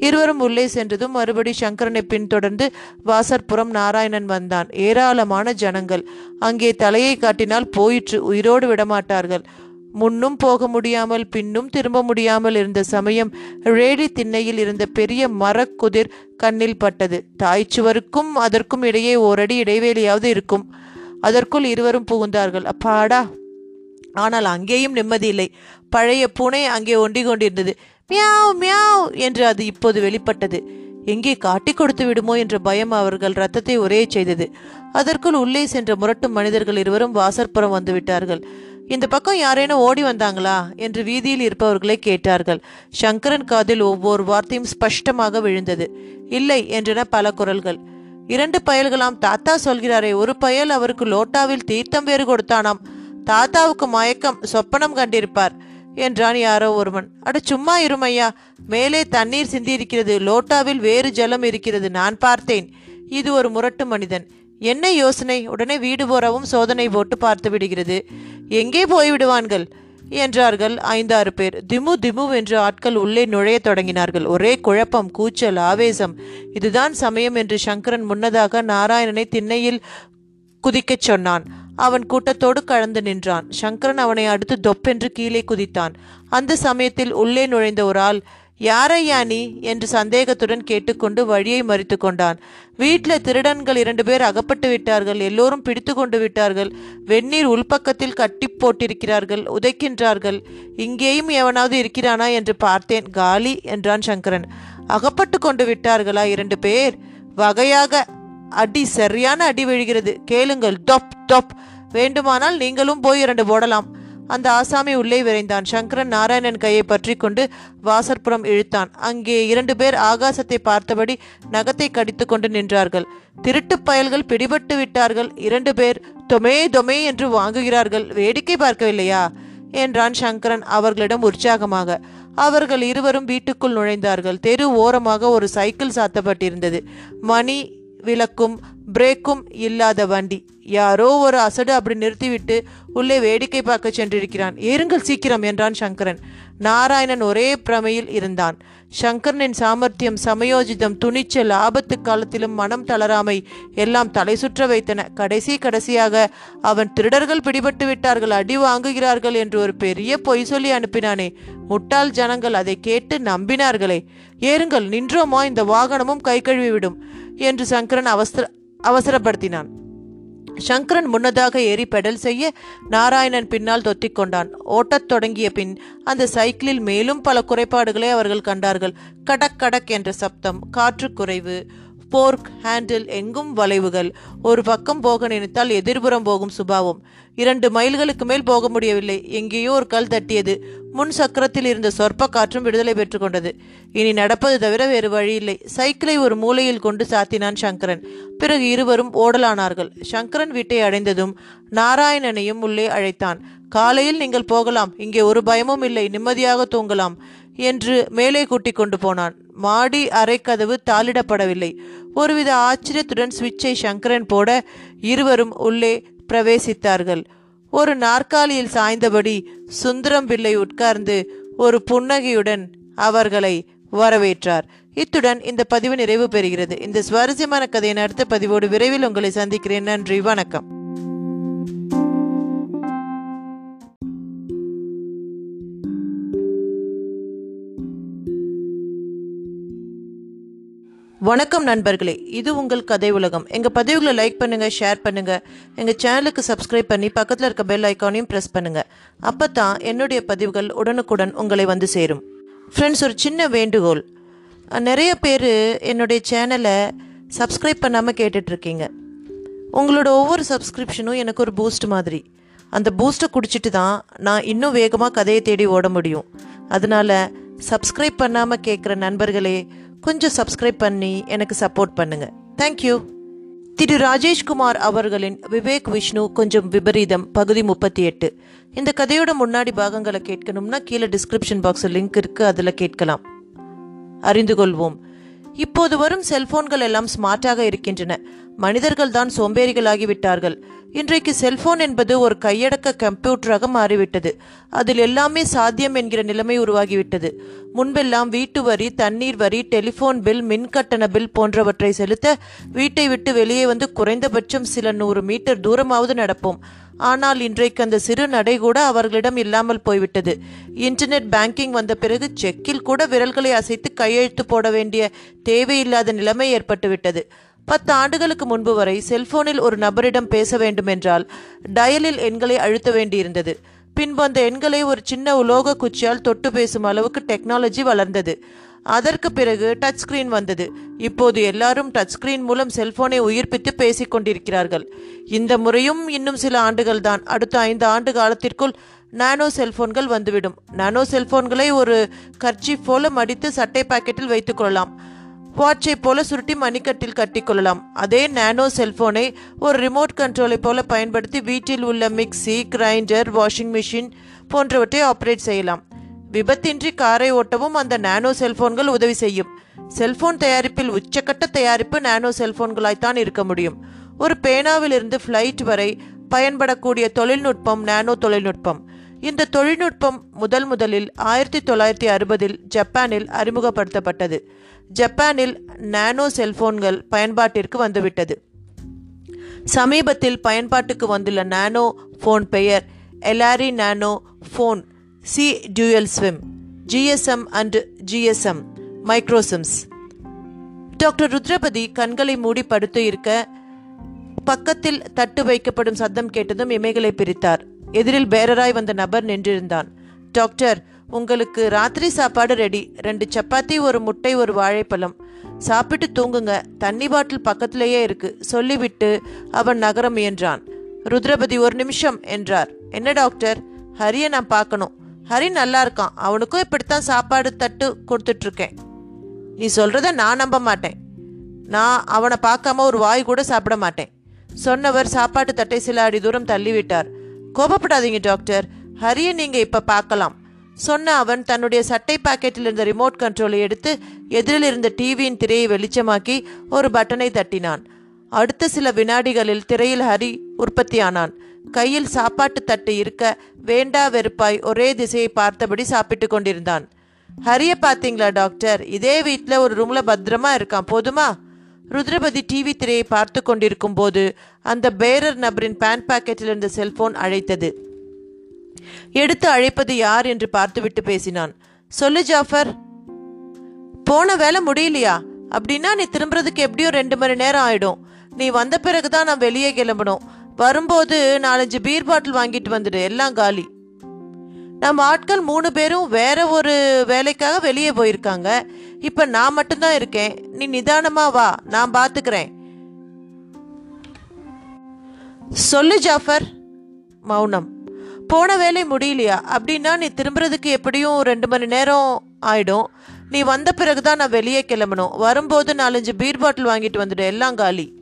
இருவரும் உள்ளே சென்றதும் மறுபடி சங்கரனை பின்தொடர்ந்து வாசற்புறம் நாராயணன் வந்தான். ஏராளமான ஜனங்கள் அங்கே தலையை காட்டினால் போயிற்று உயிரோடு விடமாட்டார்கள். முன்னும் போக முடியாமல் பின்னும் திரும்ப முடியாமல் இருந்த சமயம் ரேடி திண்ணையில் இருந்த பெரிய மரக்குதிர் கண்ணில் பட்டது. தாய்ச்சுவருக்கும் அதற்கும் இடையே ஓரடி இடைவேளையாவது இருக்கும். அதற்குள் இருவரும் புகுந்தார்கள். அப்பாடா! ஆனால் அங்கேயும் நிம்மதி இல்லை. பழைய பூனை அங்கே ஒண்டி கொண்டிருந்தது. மியாவ் மியாவ்! என்று அது இப்போது வெளிப்பட்டது. எங்கே காட்டிக் கொடுத்து விடுமோ? என்ற பயம் அவர்கள் ரத்தத்தை ஒரே செய்தது. அதற்குள் உள்ளே சென்ற முரட்டும் மனிதர்கள் இருவரும் வாசற்புறம் வந்து விட்டார்கள். இந்த பக்கம் யாரேனும் ஓடி வந்தாங்களா? என்று வீதியில் இருப்பவர்களை கேட்டார்கள். சங்கரன் காதில் ஒவ்வொரு வார்த்தையும் ஸ்பஷ்டமாக விழுந்தது. இல்லை என்றன பல குரல்கள். இரண்டு பயல்களாம் தாத்தா சொல்கிறாரே ஒரு பயல் அவருக்கு லோட்டாவில் தீர்த்தம் வேறு கொடுத்தானாம். தாத்தாவுக்கு மயக்கம் சொப்பனம் கண்டிருப்பார் என்றான் யாரோ ஒருவன். அட சும்மா இருமையா? மேலே தண்ணீர் சிந்தியிருக்கிறது லோட்டாவில் வேறு ஜலம் இருக்கிறது நான் பார்த்தேன். இது ஒரு முரட்டு மனிதன். என்ன யோசனை? உடனே வீடு போறவும் சோதனை போட்டு பார்த்து விடுகிறது. எங்கே போய்விடுவான்கள்? என்றார்கள் ஐந்தாறு பேர். திமு திமு என்று ஆட்கள் உள்ளே நுழையத் தொடங்கினார்கள். ஒரே குழப்பம் கூச்சல் ஆவேசம். இதுதான் சமயம் என்று சங்கரன் முன்னதாக நாராயணனை திண்ணையில் குதிக்கச் சொன்னான். அவன் கூட்டத்தோடு கலந்து நின்றான். சங்கரன் அவனை அடுத்து தொப்பென்று கீழே குதித்தான். அந்த சமயத்தில் உள்ளே நுழைந்த ஒரு ஆள் யாரையா நீ? என்று சந்தேகத்துடன் கேட்டுக்கொண்டு வழியை மறித்து கொண்டான். வீட்டில் திருடன்கள் இரண்டு பேர் அகப்பட்டு விட்டார்கள். எல்லோரும் பிடித்து கொண்டு விட்டார்கள். வெந்நீர் உள்பக்கத்தில் கட்டி போட்டிருக்கிறார்கள். உதைக்கின்றார்கள். இங்கேயும் எவனாவது இருக்கிறானா என்று பார்த்தேன். காலி என்றான் சங்கரன். அகப்பட்டு கொண்டு விட்டார்களா இரண்டு பேர்? வகையாக அடி சரியான அடி விழுகிறது. கேளுங்கள். தொப் தொப். வேண்டுமானால் நீங்களும் போய் இரண்டு போடலாம். அந்த ஆசாமி உள்ளே விரைந்தான். சங்கரன் நாராயணன் கையை பற்றி கொண்டு வாசற்புறம் இழுத்தான். அங்கே இரண்டு பேர் ஆகாசத்தை பார்த்தபடி நகத்தை கடித்து கொண்டு நின்றார்கள். திருட்டுப் பயல்கள் பிடிபட்டு விட்டார்கள். இரண்டு பேர் தொமே தொமே என்று வாங்குகிறார்கள். வேடிக்கை பார்க்கவில்லையா? என்றான் சங்கரன் அவர்களிடம் உற்சாகமாக. அவர்கள் இருவரும் வீட்டுக்குள் நுழைந்தார்கள். தெரு ஓரமாக ஒரு சைக்கிள் சாத்தப்பட்டிருந்தது. மணி விளக்கும் பிரேக்கும் இல்லாத வண்டி. யாரோ ஒரு அசடு அப்படி நிறுத்திவிட்டு உள்ளே வேடிக்கை பார்க்க சென்றிருக்கிறான். ஏறுங்கள் சீக்கிரம் என்றான் சங்கரன். நாராயணன் ஒரே பிரமையில் இருந்தான். சங்கரனின் சாமர்த்தியம் சமயோஜிதம் துணிச்சல் ஆபத்து காலத்திலும் மனம் தளராமை எல்லாம் தலை சுற்ற வைத்தன. கடைசி கடைசியாக அவன் திருடர்கள் பிடிபட்டு விட்டார்கள் அடி வாங்குகிறார்கள் என்று ஒரு பெரிய பொய் சொல்லி அனுப்பினானே. முட்டாள் ஜனங்கள் அதை கேட்டு நம்பினார்களே. ஏறுங்கள் நின்றோமா? இந்த வாகனமும் கை கழுவி விடும் என்று சங்கரன் அவசர அவசரப்படுத்தினான். சங்கரன் முன்னதாக ஏறி பெடல் செய்ய நாராயணன் பின்னால் தொத்திக்கொண்டான் ஓட்டத் தொடங்கிய பின் அந்த சைக்கிளில் மேலும் பல குறைபாடுகளை அவர்கள் கண்டார்கள். கடக் கடக் என்ற சப்தம் காற்று குறைவு போர்க் ஹேண்டில் எங்கும் வளைவுகள். ஒரு பக்கம் போக நினைத்தால் எதிர்புறம் போகும் சுபாவம். இரண்டு மைல்களுக்கு மேல் போக முடியவில்லை. எங்கேயோ ஒரு கல் தட்டியது. முன் சக்கரத்தில் இருந்த சொற்ப காற்றும் விடுதலை பெற்றுக்கொண்டது இனி நடப்பது தவிர வேறு வழியில்லை. சைக்கிளை ஒரு மூலையில் கொண்டு சாத்தினான் சங்கரன். பிறகு இருவரும் ஓடலானார்கள். சங்கரன் வீட்டை அடைந்ததும் நாராயணனையும் உள்ளே அழைத்தான். காலையில் நீங்கள் போகலாம். இங்கே ஒரு பயமும் இல்லை. நிம்மதியாக தூங்கலாம் என்று மேலே கூட்டிக் கொண்டு போனான். மாடி அரைக்கதவு தாளிடப்படவில்லை. ஒருவித ஆச்சரியத்துடன் சுவிட்சை சங்கரன் போட இருவரும் உள்ளே பிரவேசித்தார்கள். ஒரு நாற்காலியில் சாய்ந்தபடி சுந்தரம் பிள்ளை உட்கார்ந்து ஒரு புன்னகையுடன் அவர்களை வரவேற்றார். இத்துடன் இந்த பதிவு நிறைவு பெறுகிறது. இந்த சுவாரஸ்யமான கதையின் அடுத்த பதிவோடு விரைவில் உங்களை சந்திக்கிறேன். நன்றி வணக்கம். வணக்கம் நண்பர்களே இது உங்கள் கதை உலகம். எங்கள் பதிவுகளை லைக் பண்ணுங்கள் ஷேர் பண்ணுங்கள் எங்கள் சேனலுக்கு சப்ஸ்கிரைப் பண்ணி பக்கத்தில் இருக்க பெல் ஐக்கானையும் ப்ரெஸ் பண்ணுங்கள் அப்போ தான் என்னுடைய பதிவுகள் உடனுக்குடன் உங்களை வந்து சேரும். ஃப்ரெண்ட்ஸ் ஒரு சின்ன வேண்டுகோள். நிறைய பேர் என்னுடைய சேனலை சப்ஸ்கிரைப் பண்ணாமல் கேட்டுட்ருக்கீங்க உங்களோட ஒவ்வொரு சப்ஸ்கிரிப்ஷனும் எனக்கு ஒரு பூஸ்ட் மாதிரி. அந்த பூஸ்ட்டை குடிச்சிட்டு தான் நான் இன்னும் வேகமாக கதையை தேடி ஓட முடியும். அதனால சப்ஸ்கிரைப் பண்ணாமல் கேட்குற நண்பர்களே கொஞ்சம் சப்ஸ்கிரைப் பண்ணி எனக்கு சப்போர்ட் பண்ணுங்க. தேங்க்யூ திரு ராஜேஷ்குமார் அவர்களின் விவேக் விஷ்ணு கொஞ்சம் விபரீதம் பகுதி முப்பத்தி எட்டு. இந்த கதையோட முன்னாடி பாகங்களை கேட்கணும்னா கீழே டிஸ்கிரிப்ஷன் பாக்ஸில் லிங்க் இருக்கு அதில் கேட்கலாம். அறிந்து கொள்வோம். இப்போது வரும் செல்போன்கள் எல்லாம் ஸ்மார்ட்டாக இருக்கின்றன. மனிதர்கள் தான் சோம்பேறிகளாகிவிட்டார்கள் இன்றைக்கு செல்போன் என்பது ஒரு கையடக்க கம்ப்யூட்டராக மாறிவிட்டது. அதில் எல்லாமே சாத்தியம் என்கிற நிலைமை உருவாகிவிட்டது. முன்பெல்லாம் வீட்டு வரி தண்ணீர் வரி டெலிபோன் பில் மின்கட்டண பில் போன்றவற்றை செலுத்த வீட்டை விட்டு வெளியே வந்து குறைந்தபட்சம் சில நூறு மீட்டர் தூரமாவது நடப்போம். ஆனால் இன்றைக்கு அந்த சிறு நடை கூட அவர்களிடம் இல்லாமல் போய்விட்டது. இன்டர்நெட் பேங்கிங் வந்த பிறகு செக்கில் கூட விரல்களை அசைத்து கையெழுத்து போட வேண்டிய தேவையில்லாத நிலைமை ஏற்பட்டுவிட்டது. பத்து ஆண்டுகளுக்கு முன்பு வரை செல்போனில் ஒரு நபரிடம் பேச வேண்டுமென்றால் டயலில் எண்களை அழுத்த வேண்டியிருந்தது. பின்பு அந்த எண்களை ஒரு சின்ன உலோக குச்சியால் தொட்டு பேசும் அளவுக்கு டெக்னாலஜி வளர்ந்தது. அதற்கு பிறகு டச் ஸ்கிரீன் வந்தது. இப்போது எல்லாரும் டச் ஸ்கிரீன் மூலம் செல்போனை உயிர்ப்பித்து பேசிக் கொண்டிருக்கிறார்கள். இந்த முறையும் இன்னும் சில ஆண்டுகள் தான். அடுத்த ஐந்து ஆண்டு காலத்திற்குள் நானோ செல்போன்கள் வந்துவிடும். நானோ செல்போன்களை ஒரு கர்ச்சீப் போல மடித்து சட்டை பாக்கெட்டில் வைத்துக் கொள்ளலாம். வாட்சை போல சுருட்டி மணிக்கட்டில் கட்டிக்கொள்ளலாம். அதே நானோ செல்போனை ஒரு ரிமோட் கண்ட்ரோலை போல பயன்படுத்தி வீட்டில் உள்ள மிக்ஸி கிரைண்டர் வாஷிங் மிஷின் போன்றவற்றை ஆப்ரேட் செய்யலாம். விபத்தின்றி காரை ஓட்டவும் அந்த நானோ செல்போன்கள் உதவி செய்யும். செல்போன் தயாரிப்பில் உச்சக்கட்ட தயாரிப்பு நானோ செல்போன்களாய்த்தான் இருக்க முடியும். ஒரு பேனாவிலிருந்து ஃப்ளைட் வரை பயன்படக்கூடிய தொழில்நுட்பம் நானோ தொழில்நுட்பம். இந்த தொழில்நுட்பம் முதல் முதலில் ஆயிரத்தி தொள்ளாயிரத்தி அறுபதில் ஜப்பானில் அறிமுகப்படுத்தப்பட்டது. ஜப்பானில் நானோ செல்போன்கள் பயன்பாட்டிற்கு வந்துவிட்டது. சமீபத்தில் பயன்பாட்டுக்கு வந்துள்ள நானோ ஃபோன் பெயர் Elari nano phone C dual SIM GSM and GSM micro SIMs doctor Rudrapathi கண்களை மூடி படுத்து இருக்க பக்கத்தில் தட்டு வைக்கப்படும் சத்தம் கேட்டதும் இமைகளை பிரித்தார். எதிரில் பேரராய் வந்த நபர் நின்றிருந்தான். டாக்டர் உங்களுக்கு ராத்திரி சாப்பாடு ரெடி. ரெண்டு சப்பாத்தி ஒரு முட்டை ஒரு வாழைப்பழம். சாப்பிட்டு தூங்குங்க. தண்ணி பாட்டில் பக்கத்திலேயே இருக்கு. சொல்லிவிட்டு அவன் நகர முயன்றான். ருத்ரபதி ஒரு நிமிஷம் என்றார். என்ன டாக்டர்? ஹரியை நான் பார்க்கணும். ஹரி நல்லா இருக்கான். அவனுக்கும் இப்படித்தான் சாப்பாடு தட்டு கொடுத்துட்ருக்கேன். நீ சொல்கிறத நான் நம்ப மாட்டேன். நான் அவனை பார்க்காம ஒரு வாய் கூட சாப்பிட மாட்டேன். சொன்னவர் சாப்பாட்டு தட்டை சில அடி தூரம் தள்ளிவிட்டார். கோபப்படாதீங்க டாக்டர். ஹரியை நீங்க இப்ப பார்க்கலாம். சொன்ன அவன் தன்னுடைய சட்டை பாக்கெட்டில் இருந்த ரிமோட் கண்ட்ரோலை எடுத்து எதிரில் இருந்த டிவியின் திரையை வெளிச்சமாக்கி ஒரு பட்டனை தட்டினான். அடுத்த சில வினாடிகளில் திரையில் ஹரி உற்பத்தியானான். கையில் சாப்பாட்டு தட்டு இருக்க வேண்டா வெறுப்பாய் ஒரே திசையை பார்த்தபடி சாப்பிட்டு கொண்டிருந்தான். ஹரிய பார்த்தீங்களா டாக்டர்? இதே வீட்டில் ஒரு ரூமில் பத்திரமா இருக்கான் போதுமா? ருத்ரபதி டிவி திரையை பார்த்து கொண்டிருக்கும் போது அந்த பேரர் நபரின் பேன் பாக்கெட்டில் இருந்த செல்போன் அழைத்தது. எடுத்து அழைப்பது யார் என்று பார்த்துவிட்டு பேசினான். சொல்லு ஜாஃபர். போன வேலை முடியலையா? அப்படின்னா நீ திரும்புறதுக்கு எப்படியும் ரெண்டு மணி நேரம் ஆயிடும். நீ வந்த பிறகு தான் நான் வெளியே கிளம்பணும். வரும்போது நாலஞ்சு பீர் பாட்டில் வாங்கிட்டு வந்துடு. எல்லாம் காலி. நம்ம ஆட்கள் மூணு பேரும் வேற ஒரு வேலைக்காக வெளியே போயிருக்காங்க. இப்ப நான் மட்டும்தான் இருக்கேன். நீ நிதானமா வா. நான் பாத்துக்கிறேன். சொல்லு ஜாஃபர். மௌனம். போன வேலை முடியலையா? அப்படின்னா நீ திரும்புறதுக்கு எப்படியும் ரெண்டு மணி நேரம் ஆயிடும். நீ வந்த பிறகு தான் நான் வெளியே கிளம்பணும். வரும்போது நாலஞ்சு பீர் பாட்டில் வாங்கிட்டு வந்துடு. எல்லாம் காலி.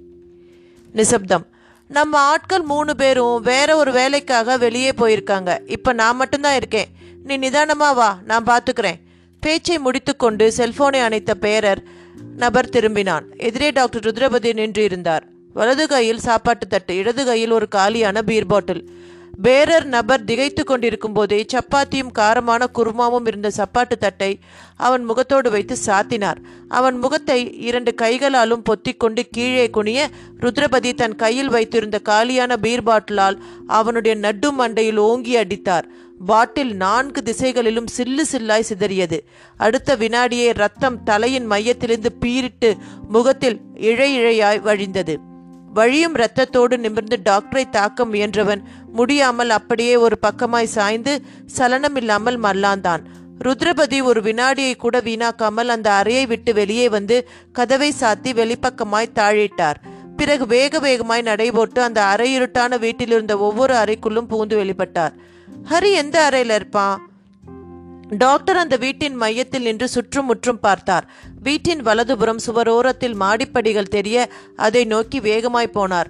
நிசப்தம். நம்ம ஆட்கள் மூணு பேரும் வேற ஒரு வேலைக்காக வெளியே போயிருக்காங்க. இப்போ நான் மட்டும்தான் இருக்கேன். நீ நிதானமா வா. நான் பார்த்துக்கிறேன் பேச்சை முடித்துக்கொண்டு செல்போனை அணைத்த பேரர் நபர் திரும்பினான். எதிரே டாக்டர் ருத்ரபதி நின்று இருந்தார். வலது கையில் சாப்பாட்டு தட்டு இடது கையில் ஒரு காலியான பீர் பாட்டில் பேரர் நபர் திகைத்து கொண்டிருக்கும் போதே சப்பாத்தியும் காரமான குருமாவும் இருந்த சப்பாட்டு தட்டை அவன் முகத்தோடு வைத்து சாத்தினார். அவன் முகத்தை இரண்டு கைகளாலும் பொத்திக்கொண்டு கீழே குனிய ருத்ரபதி தன் கையில் வைத்திருந்த காலியான பீர் பாட்டிலால் அவனுடைய நட்டு மண்டையில் ஓங்கி அடித்தார். பாட்டில் நான்கு திசைகளிலும் சில்லு சில்லாய் சிதறியது. அடுத்த வினாடியே ரத்தம் தலையின் மையத்திலிருந்து பீரிட்டு முகத்தில் இழை இழையாய் வழிந்தது. வழியும் இரத்தத்தோடு நிமிர்ந்து டாக்டரை தாக்க முயன்றவன் முடியாமல் அப்படியே ஒரு பக்கமாய் சாய்ந்து சலனமில்லாமல் மல்லாந்தான். ருத்ரபதி ஒரு வினாடியை கூட வீணாக்காமல் அந்த அறையை விட்டு வெளியே வந்து கதவை சாத்தி வெளிப்பக்கமாய் தாழிட்டார். பிறகு வேக வேகமாய் நடைபோட்டு அந்த அறையிருட்டான வீட்டில் இருந்த ஒவ்வொரு அறைக்குள்ளும் பூந்து வெளிப்பட்டார். ஹரி எந்த அறையில இருப்பான்? டாக்டர் அந்த வீட்டின் மையத்தில் நின்று சுற்றும் முற்றும் பார்த்தார். வீட்டின் வலதுபுறம் சுவரோரத்தில் மாடிப்படிகள் தெரிய அதை நோக்கி வேகமாய் போனார்.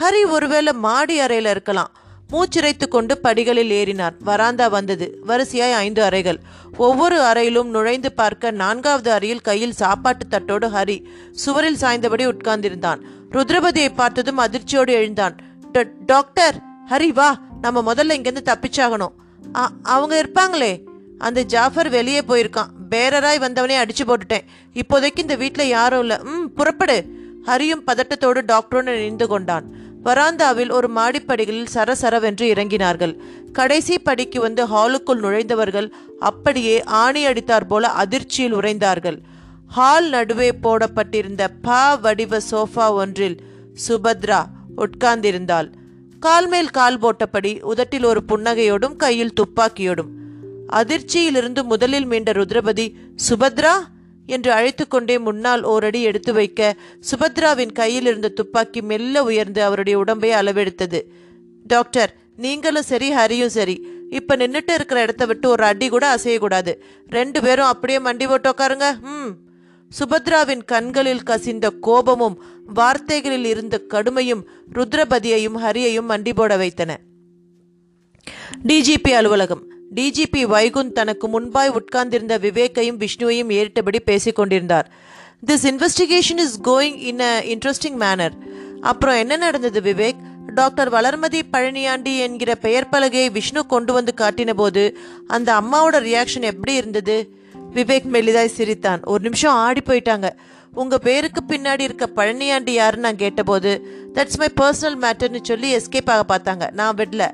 ஹரி ஒருவேளை மாடி அறையில இருக்கலாம். மூச்சிறைத்து கொண்டு படிகளில் ஏறினார். வராந்தா வந்தது. வரிசையாய் ஐந்து அறைகள். ஒவ்வொரு அறையிலும் நுழைந்து பார்க்க நான்காவது அறையில் கையில் சாப்பாட்டு தட்டோடு ஹரி சுவரில் சாய்ந்தபடி உட்கார்ந்திருந்தான். ருத்ரபதியை பார்த்ததும் அதிர்ச்சியோடு எழுந்தான். "ட- டாக்டர்! ஹரி வா. நம்ம முதல்ல இங்கேருந்து தப்பிச்சாகணும். அவங்க இருப்பாங்களே. அந்த ஜாஃபர் வெளியே போயிருக்கான். பேரராய் வந்தவனே அடிச்சு போட்டுட்டேன். இப்போதைக்கு இந்த வீட்டில் யாரும் இல்லை. ம் புறப்படு. ஹரியும் பதட்டத்தோடு டாக்டரோடு நின்று கொண்டான். வராந்தாவில் ஒரு மாடிப்படிகளில் சரசரவென்று இறங்கினார்கள். கடைசி படிக்கு வந்து ஹாலுக்குள் நுழைந்தவர்கள் அப்படியே ஆணி அடித்தார் போல அதிர்ச்சியில் உறைந்தார்கள். ஹால் நடுவே போடப்பட்டிருந்த பா வடிவ சோஃபா ஒன்றில் சுபத்ரா உட்கார்ந்திருந்தாள். கால் மேல் கால் போட்டபடி உதட்டில் ஒரு புன்னகையோடும் கையில் துப்பாக்கியோடும். அதிர்ச்சியிலிருந்து முதலில் மீண்ட ருத்ரபதி சுபத்ரா? என்று அழைத்துக்கொண்டே முன்னால் ஓரடி எடுத்து வைக்க சுபத்ராவின் கையில் இருந்த துப்பாக்கி மெல்ல உயர்ந்து அவருடைய உடம்பை அளவெடுத்தது. டாக்டர் நீங்களும் சரி ஹரியும் சரி. இப்ப நின்றுட்டு இருக்கிற இடத்த விட்டு ஒரு அடி கூட அசையக்கூடாது. ரெண்டு பேரும் அப்படியே மண்டி போட்டு உட்காருங்க ம் சுபத்ராவின் கண்களில் கசிந்த கோபமும் வார்த்தைகளில் இருந்த கடுமையும் ருத்ரபதியையும் ஹரியையும் மண்டி போட வைத்தன. டிஜிபி அலுவலகம். டிஜிபி வைகுந்த் தனக்கு முன்பாய் உட்கார்ந்திருந்த விவேக்கையும் விஷ்ணுவையும் ஏறிட்டபடி பேசிக் கொண்டிருந்தார். This investigation is going in a interesting manner அப்புறம் என்ன நடந்தது விவேக்? டாக்டர் வளர்மதி பழனியாண்டி என்கிற பெயர் பலகையை விஷ்ணு கொண்டு வந்து காட்டின போது அந்த அம்மாவோட ரியாக்ஷன் எப்படி இருந்தது? விவேக் மெலிதாய் சிரித்தான். ஒரு நிமிஷம் ஆடி போயிட்டாங்க. உங்க பேருக்கு பின்னாடி இருக்க பழனியாண்டி யாருன்னு நான் கேட்டபோது தட்ஸ் மை பர்சனல் மேட்டர்னு சொல்லி எஸ்கேப் ஆக பார்த்தாங்க. நான் விடல.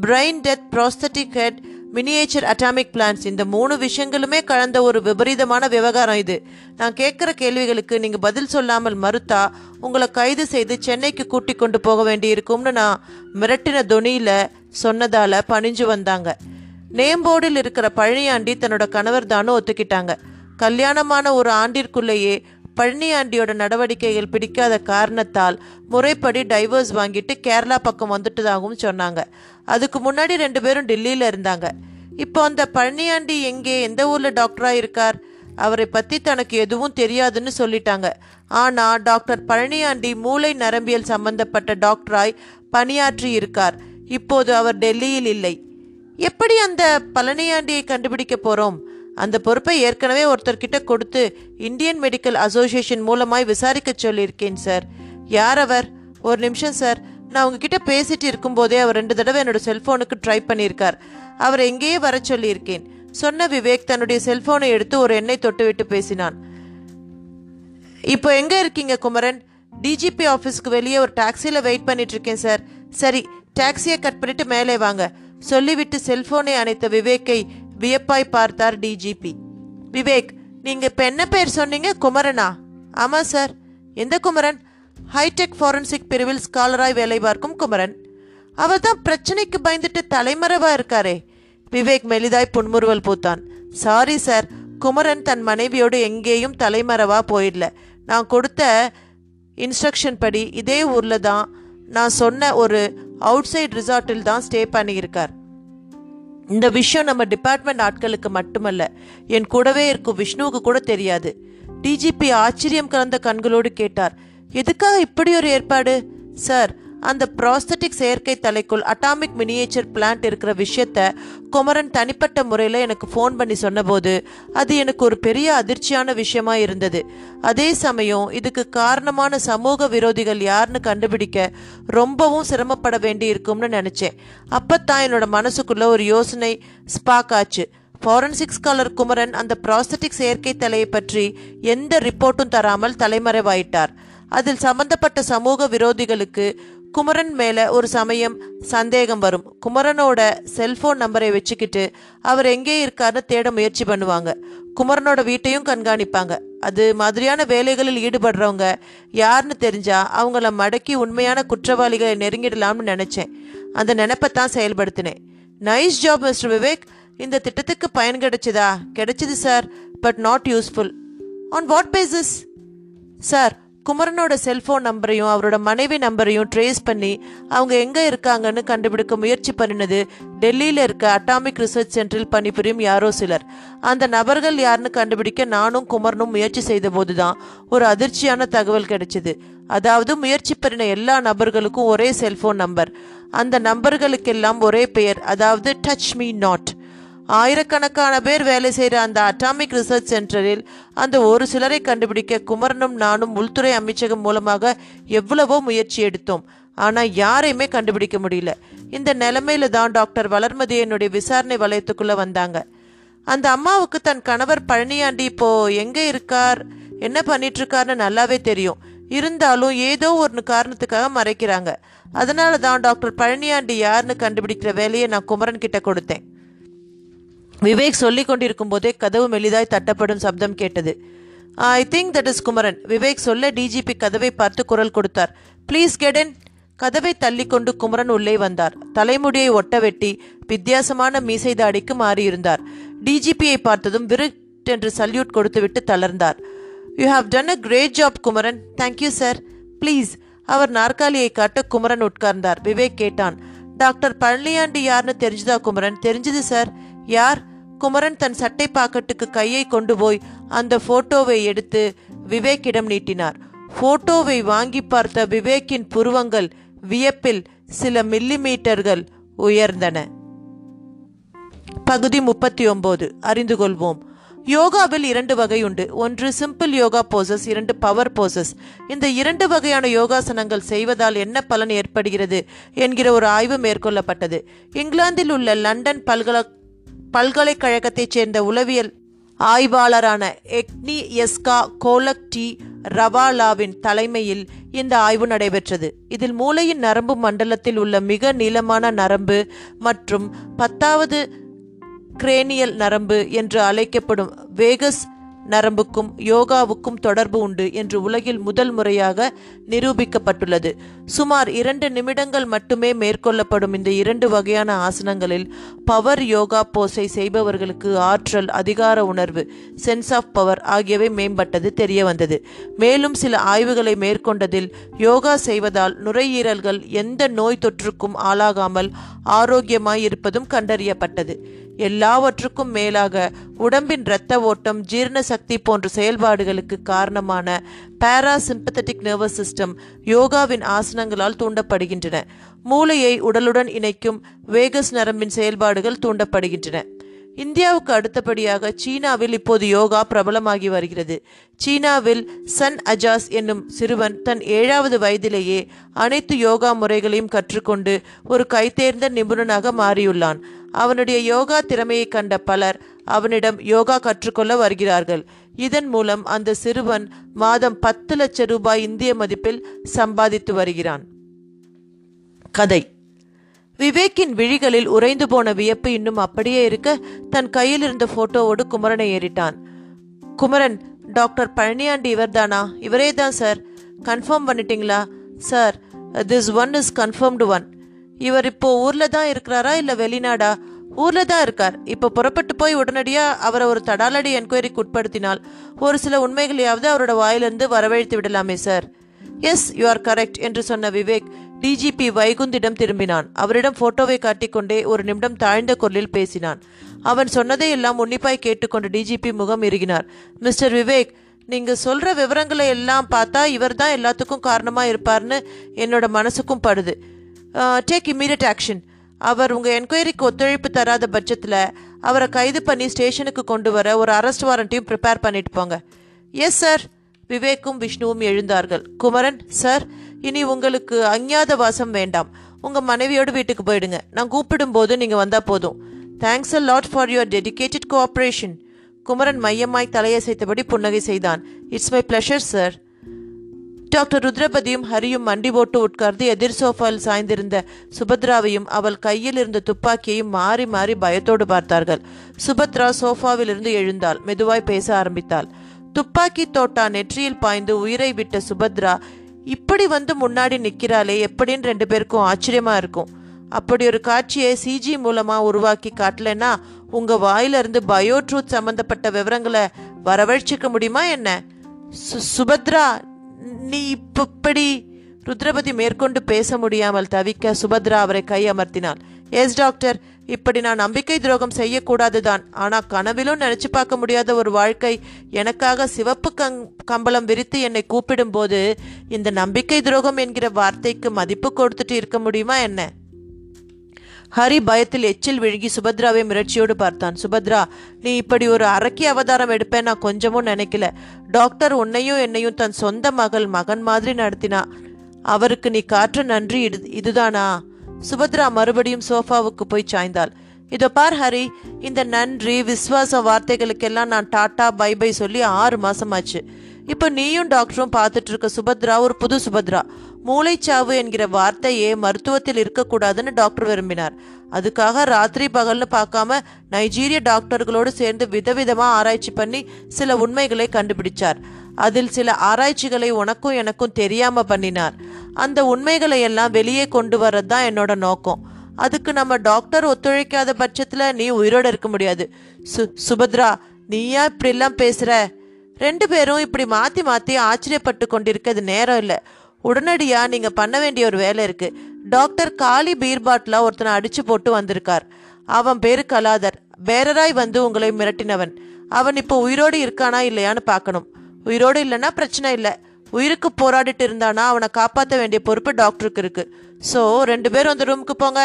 Brain death prosthetic head miniature atomic plans இந்த மூணு விஷயங்களுமே கலந்த ஒரு விபரீதமான விவகாரம் இது. நான் கேட்குற கேள்விகளுக்கு நீங்கள் பதில் சொல்லாமல் மறுத்தா உங்களை கைது செய்து சென்னைக்கு கூட்டி கொண்டு போக வேண்டியிருக்கும்னு நான் மிரட்டின துணியில் சொன்னதால பணிஞ்சு வந்தாங்க. நேம் போர்டில் இருக்கிற பழனியாண்டி தன்னோட கணவர் தானும் ஒத்துக்கிட்டாங்க. கல்யாணமான ஒரு ஆண்டிற்குள்ளேயே பழனியாண்டியோட நடவடிக்கைகள் பிடிக்காத காரணத்தால் முறைப்படி டைவர்ஸ் வாங்கிட்டு கேரளா பக்கம் வந்துட்டதாகவும் சொன்னாங்க. அதுக்கு முன்னாடி ரெண்டு பேரும் டெல்லியில் இருந்தாங்க. இப்போ அந்த பழனியாண்டி எங்கே எந்த ஊரில் டாக்டராக இருக்கார்? அவரை பற்றி தனக்கு எதுவும் தெரியாதுன்னு சொல்லிட்டாங்க. ஆனால் டாக்டர் பழனியாண்டி மூளை நரம்பியல் சம்பந்தப்பட்ட டாக்டராய் பணியாற்றி இருக்கார். இப்போது அவர் டெல்லியில் இல்லை. எப்படி அந்த பழனியாண்டியை கண்டுபிடிக்க போறோம்? அந்த பொறுப்பை ஏற்கனவே ஒருத்தர்கிட்ட கொடுத்து இந்தியன் மெடிக்கல் அசோசியேஷன் மூலமாய் விசாரிக்க சொல்லியிருக்கேன் சார். யார் அவர்? ஒரு நிமிஷம் சார். நான் உங்ககிட்ட பேசிட்டு இருக்கும்போதே அவர் ரெண்டு தடவை என்னோட செல்போனுக்கு ட்ரை பண்ணியிருக்கார். அவர் எங்கேயே வர சொல்லியிருக்கேன். சொன்ன விவேக் தன்னுடைய செல்போனை எடுத்து ஒரு எண்ணெய் தொட்டுவிட்டு பேசினான். இப்போ எங்க இருக்கீங்க குமரன்? டிஜிபி ஆஃபீஸ்க்கு வெளியே ஒரு டாக்ஸியில் வெயிட் பண்ணிட்டு இருக்கேன் சார். சரி டாக்ஸியை கட் பண்ணிட்டு மேலே வாங்க. சொல்லிவிட்டு செல்போனை அணைத்த விவேக்கை வியப்பாய் பார்த்தார் டிஜிபி விவேக் நீங்க இப்ப என்ன பேர் சொன்னீங்க? குமரனா? ஆமா சார். எந்த குமரன்? ஹைடெக் ஃபாரன்சிக் பிரிவில் ஸ்காலராய் வேலை பார்க்கும் குமரன். அவர் தான் பிரச்சனைக்கு பயந்துட்டு தலைமறைவா இருக்காரே. விவேக் மெலிதாய் புன்முறுவல் பூத்தான். Sorry sir. குமரன் தன் மனைவியோடு எங்கேயும் தலைமறைவா போயிடல. நான் கொடுத்த இன்ஸ்ட்ரக்ஷன் படி இதே ஊரில் தான் நான் சொன்ன ஒரு அவுட் சைட் ரிசார்ட்டில் தான் ஸ்டே பண்ணியிருக்கார். இந்த விஷயம் நம்ம டிபார்ட்மெண்ட் ஆட்களுக்கு மட்டுமல்ல என் கூடவே இருக்கும் விஷ்ணுவுக்கு கூட தெரியாது. டிஜிபி ஆச்சரியம் கலந்த கண்களோடு கேட்டார் எதுக்காக இப்படி ஒரு ஏற்பாடு? சார் அந்த ப்ராஸ்தட்டிக் செயற்கை தலைக்குள் அட்டாமிக் மினியேச்சர் பிளான்ட் இருக்கிற விஷயத்த குமரன் தனிப்பட்ட முறையில் எனக்கு ஃபோன் பண்ணி சொன்னபோது அது எனக்கு ஒரு பெரிய அதிர்ச்சியான விஷயமா இருந்தது. அதே சமயம் இதுக்கு காரணமான சமூக விரோதிகள் யாருன்னு கண்டுபிடிக்க ரொம்பவும் சிரமப்பட வேண்டி இருக்கும்னு நினச்சேன். அப்பத்தான் என்னோட மனசுக்குள்ள ஒரு யோசனை ஸ்பாக் ஆச்சு. ஃபாரன்சிக் காலர் குமரன் அந்த ப்ராஸ்தட்டிக் செயற்கை தலையை பற்றி எந்த ரிப்போர்ட்டும் தராமல் தலைமறைவாயிட்டார். அதில் சம்பந்தப்பட்ட சமூக விரோதிகளுக்கு குமரன் மேலே ஒரு சமயம் சந்தேகம் வரும். குமரனோட செல்போன் நம்பரை வச்சுக்கிட்டு அவர் எங்கே இருக்காருன்னு தேட முயற்சி பண்ணுவாங்க. குமரனோட வீட்டையும் கண்காணிப்பாங்க. அது மாதிரியான வேலைகளில் ஈடுபடுறவங்க யாருன்னு தெரிஞ்சா அவங்கள மடக்கி உண்மையான குற்றவாளிகளை நெருங்கிடலாம்னு நினச்சேன். அந்த நினைப்பை தான் செயல்படுத்தினேன். நைஸ் ஜாப் மிஸ்டர் விவேக் இந்த திட்டத்துக்கு பயன் கிடைச்சதா? கிடைச்சது sir but not useful on what basis sir குமரனோட cellphone நம்பரையும் அவரோட மனைவி நம்பரையும் ட்ரேஸ் பண்ணி அவங்க எங்கே இருக்காங்கன்னு கண்டுபிடிக்க முயற்சி பண்ணினது டெல்லியில் இருக்க அட்டாமிக் ரிசர்ச் சென்டரில் பணிபுரியும் யாரோ சிலர். அந்த நபர்கள் யாருன்னு கண்டுபிடிக்க நானும் குமரனும் முயற்சி செய்தபோது தான் ஒரு அதிர்ச்சியான தகவல் கிடைச்சிது. அதாவது முயற்சி பண்ணின எல்லா நபர்களுக்கும் ஒரே செல்ஃபோன் நம்பர் அந்த நம்பர்களுக்கெல்லாம் ஒரே பெயர் அதாவது டச் மீ நாட் ஆயிரக்கணக்கான பேர் வேலை செய்கிற அந்த அட்டாமிக் ரிசர்ச் சென்டரில் அந்த ஒரு சிலரை கண்டுபிடிக்க குமரனும் நானும் உள்துறை அமைச்சகம் மூலமாக எவ்வளவோ முயற்சி எடுத்தோம். ஆனால் யாரையுமே கண்டுபிடிக்க முடியல. இந்த நிலைமையில தான் டாக்டர் வளர்மதி என்னுடைய விசாரணை வலயத்துக்குள்ளே வந்தாங்க. அந்த அம்மாவுக்கு தன் கணவர் பழனியாண்டி இப்போ எங்கே இருக்கார்? என்ன பண்ணிட்டு இருக்காருன்னு நல்லாவே தெரியும். இருந்தாலும் ஏதோ ஒரு காரணத்துக்காக மறைக்கிறாங்க. அதனால தான் டாக்டர் பழனியாண்டி யாருன்னு கண்டுபிடிக்கிற வேலையை நான் குமரன் கிட்ட கொடுத்தேன். விவேக் சொல்லிக் கொண்டிருக்கும் போதே கதவு மெலிதாய் தட்டப்படும் சப்தம் கேட்டது. I think that is Kumaran. Vivek சொல்ல டிஜிபி கதவை பார்த்து குரல் கொடுத்தார். ப்ளீஸ் கெடன் கதவை தள்ளிக்கொண்டு குமரன் உள்ளே வந்தார். தலைமுடியை ஒட்ட வெட்டி வித்தியாசமான மீசை தாடிக்கு மாறியிருந்தார். டிஜிபியை பார்த்ததும் விருட் என்று சல்யூட் கொடுத்துவிட்டு தளர்ந்தார். You have done a great job Kumaran. Thank you sir please அவர் நாற்காலியை காட்ட குமரன் உட்கார்ந்தார். விவேக் கேட்டான். டாக்டர் பழனியாண்டி யாருன்னு தெரிஞ்சுதா குமரன்? தெரிஞ்சுது சார் யார்? குமரன் தன் சட்டை பாக்கெட்டுக்கு கையை கொண்டு போய் அந்த போட்டோவை எடுத்து விவேக்கிடம் நீட்டினார். போட்டோவை வாங்கி பார்த்த விவேக்கின் புருவங்கள் வியப்பில் சில மில்லிமீட்டர்கள் உயர்ந்தன. பகுதி முப்பத்தி ஒன்பது அறிந்து கொள்வோம். யோகாவில் இரண்டு வகை உண்டு. ஒன்று சிம்பிள் யோகா போசஸ் இரண்டு பவர் போசஸ் இந்த இரண்டு வகையான யோகாசனங்கள் செய்வதால் என்ன பலன் ஏற்படுகிறது என்கிற ஒரு ஆய்வு மேற்கொள்ளப்பட்டது. இங்கிலாந்தில் உள்ள லண்டன் பல்கலை பல்கலைக்கழகத்தைச் சேர்ந்த உளவியல் ஆய்வாளரான எக்னி எஸ்கா கோலக் டி ரவாலாவின் தலைமையில் இந்த ஆய்வு நடைபெற்றது. இதில் மூளையின் நரம்பு மண்டலத்தில் உள்ள மிக நீளமான நரம்பு மற்றும் பத்தாவது கிரேனியல் நரம்பு என்று அழைக்கப்படும் வேகஸ் நரம்புக்கும் யோகாவுக்கும் தொடர்பு உண்டு என்று உலகில் முதல் முறையாக நிரூபிக்கப்பட்டுள்ளது. சுமார் இரண்டு நிமிடங்கள் மட்டுமே மேற்கொள்ளப்படும் இந்த இரண்டு வகையான ஆசனங்களில் பவர் யோகா போஸை செய்பவர்களுக்கு ஆற்றல் அதிகார உணர்வு சென்ஸ் ஆஃப் பவர் ஆகியவை மேம்பட்டது தெரிய வந்தது. மேலும் சில ஆய்வுகளை மேற்கொண்டதில் யோகா செய்வதால் நுரையீரல்கள் எந்த நோய் தொற்றுக்கும் ஆளாகாமல் ஆரோக்கியமாய் இருப்பதும் கண்டறியப்பட்டது. எல்லாவற்றுக்கும் மேலாக உடம்பின் இரத்த ஓட்டம் ஜீரண சக்தி போன்ற செயல்பாடுகளுக்கு காரணமான பாராசிம்பத்தட்டிக் நர்வஸ் சிஸ்டம் யோகாவின் ஆசனங்களால் தூண்டப்படுகின்றன. மூளையை உடலுடன் இணைக்கும் வேகஸ் நரம்பின் செயல்பாடுகள் தூண்டப்படுகின்றன. இந்தியாவுக்கு அடுத்தபடியாக சீனாவில் இப்போது யோகா பிரபலமாகி வருகிறது. சீனாவில் சன் அஜாஸ் என்னும் சிறுவன் தன் ஏழாவது வயதிலேயே அனைத்து யோகா முறைகளையும் கற்றுக்கொண்டு ஒரு கைத்தேர்ந்த நிபுணனாக மாறியுள்ளான். அவனுடைய யோகா திறமையை கண்ட பலர் அவனிடம் யோகா கற்றுக்கொள்ள வருகிறார்கள். இதன் மூலம் அந்த சிறுவன் மாதம் பத்து லட்சம் ரூபாய் இந்திய மதிப்பில் சம்பாதித்து வருகிறான். கதை. விவேக்கின் விழிகளில் உறைந்து போன வியப்பு இன்னும் அப்படியே இருக்க தன் கையில் இருந்த போட்டோவோடு குமரனை ஏறிட்டான். குமரன் டாக்டர் பழனியாண்டி இவர்தானா? இவரே தான் சார். கன்ஃபார்ம் பண்ணிட்டீங்களா? Sir this one is confirmed one இவர் இப்போ ஊர்ல தான் இருக்கிறாரா இல்லை வெளிநாடா? ஊர்ல தான் இருக்கார். இப்போ புறப்பட்டு போய் உடனடியாக அவரை ஒரு தடாலடி என்கொயரிக்கு உட்படுத்தினால் ஒரு சில உண்மைகளையாவது அவரோட வாயிலிருந்து வரவழைத்து விடலாமே sir. Yes you are correct என்று சொன்ன விவேக் டிஜிபி வைகுந்திடம் திரும்பினான். அவரிடம் போட்டோவை காட்டிக்கொண்டே ஒரு நிமிடம் தாழ்ந்த குரலில் பேசினான். அவன் சொன்னதையெல்லாம் உன்னிப்பாய் கேட்டுக்கொண்டு டிஜிபி முகம் இறுகினார். மிஸ்டர் விவேக் நீங்க சொல்ற விவரங்களை எல்லாம் பார்த்தா இவர் தான் எல்லாத்துக்கும் காரணமா இருப்பார்னு என்னோட மனசுக்கும் படுது. டேக் இம்மீடியட் ஆக்ஷன் அவர் உங்க என்கொயரிக்கு ஒத்துழைப்பு தராத பட்சத்தில் அவரை கைது பண்ணி ஸ்டேஷனுக்கு கொண்டு வர ஒரு அரெஸ்ட் வாரண்ட்டையும் ப்ரிப்பேர் பண்ணிட்டு போங்க. எஸ் சார் விவேக்கும் விஷ்ணுவும் எழுந்தார்கள். குமரன் சார் இனி உங்களுக்கு அஞ்ஞாத வாசம் வேண்டாம். உங்க மனைவியோடு வீட்டுக்கு போயிடுங்க. நான் கூப்பிடும்போது நீங்க வந்தா போதும். Thanks a lot for your dedicated cooperation Kumaran மையமாய் தலையசைத்தபடி புன்னகை செய்தான். It's my pleasure sir doctor ருத்ரபதியும் ஹரியும் மண்டி போட்டு உட்கார்ந்து எதிர் சோஃபாவில் சாய்ந்திருந்த சுபத்ராவையும் அவள் கையில் இருந்த துப்பாக்கியையும் மாறி மாறி பயத்தோடு பார்த்தார்கள். சுபத்ரா சோஃபாவிலிருந்து எழுந்தாள். மெதுவாய் பேச ஆரம்பித்தாள். துப்பாக்கி தோட்டா நெற்றியில் பாய்ந்து உயிரை விட்ட சுபத்ரா இப்படி வந்து முன்னாடி நிற்கிறாளே எப்படின்னு ரெண்டு பேருக்கும் ஆச்சரியமா இருக்கும். அப்படி ஒரு காட்சியை சிஜி மூலமா உருவாக்கி காட்டலன்னா உங்க வாயிலிருந்து பயோ ட்ரூத் சம்பந்தப்பட்ட விவரங்களை வரவழைச்சிக்க முடியுமா என்ன? சு- சுபத்ரா நீ இப்ப இப்படி ருத்ரபதி மேற்கொண்டு பேச முடியாமல் தவிக்க சுபத்ரா அவரை கை அமர்த்தினாள். எஸ் டாக்டர் இப்படி நான் நம்பிக்கை துரோகம் செய்யக்கூடாதுதான். ஆனால் கனவிலும் நினைச்சு பார்க்க முடியாத ஒரு வாழ்க்கை எனக்காக சிவப்பு கங் கம்பளம் விரித்து என்னை கூப்பிடும்போது இந்த நம்பிக்கை துரோகம் என்கிற வார்த்தைக்கு மதிப்பு கொடுத்துட்டு இருக்க முடியுமா என்ன? ஹரி பயத்தில் எச்சில் விழுகி சுபத்ராவை மிரட்சியோடு பார்த்தான். சுபத்ரா நீ இப்படி ஒரு அரக்கி அவதாரம் எடுப்பேன் நான் கொஞ்சமும் நினைக்கல. டாக்டர் உன்னையும் என்னையும் தன் சொந்த மகள் மகன் மாதிரி நடத்தினா அவருக்கு நீ காற்ற நன்றி இது இதுதானா? சுபத்ரா மறுபடியும் சோஃபாவுக்கு போய் சாய்ந்தாள். இதோ பார் ஹரி இந்த நன்றி விஸ்வாசம் வார்த்தைகளுக்கெல்லாம் நான் டாட்டா பை பை சொல்லி ஆறு மாசமாச்சு. இப்போ நீயும் டாக்டரும் பார்த்துட்டு இருக்க சுபத்ரா ஒரு புது சுபத்ரா. மூளைச்சாவு என்கிற வார்த்தையே மருத்துவத்தில் இருக்கக்கூடாதுன்னு டாக்டர் விரும்பினார். அதுக்காக ராத்திரி பகல்னு பார்க்காம நைஜீரிய டாக்டர்களோடு சேர்ந்து விதவிதமாக ஆராய்ச்சி பண்ணி சில உண்மைகளை கண்டுபிடிச்சார். அதில் சில ஆராய்ச்சிகளை உனக்கும் எனக்கும் தெரியாம பண்ணினார். அந்த உண்மைகளை எல்லாம் வெளியே கொண்டு வர்றது தான் என்னோட நோக்கம். அதுக்கு நம்ம டாக்டர் ஒத்துழைக்காத பட்சத்துல நீ உயிரோட இருக்க முடியாது. சு சுபத்ரா நீயா இப்படிலாம் பேசுற? ரெண்டு பேரும் இப்படி மாத்தி மாத்தி ஆச்சரியப்பட்டு கொண்டிருக்கிறது நேரம் இல்லை. உடனடியா நீங்க பண்ண வேண்டிய ஒரு வேலை இருக்கு. டாக்டர் காளி பீர் ஒருத்தனை அடிச்சு போட்டு வந்திருக்கார். அவன் பேரு கலாதர். வேறராய் வந்து உங்களை மிரட்டினவன். அவன் இப்போ உயிரோடு இருக்கானா இல்லையான்னு பார்க்கணும். உயிரோடு இல்லைன்னா பிரச்சனை இல்லை. உயிருக்கு போராடிட்டு இருந்தானா அவனை காப்பாற்ற வேண்டிய பொறுப்பு டாக்டருக்கு இருக்கு. ஸோ ரெண்டு பேரும் அந்த ரூமுக்கு போங்க.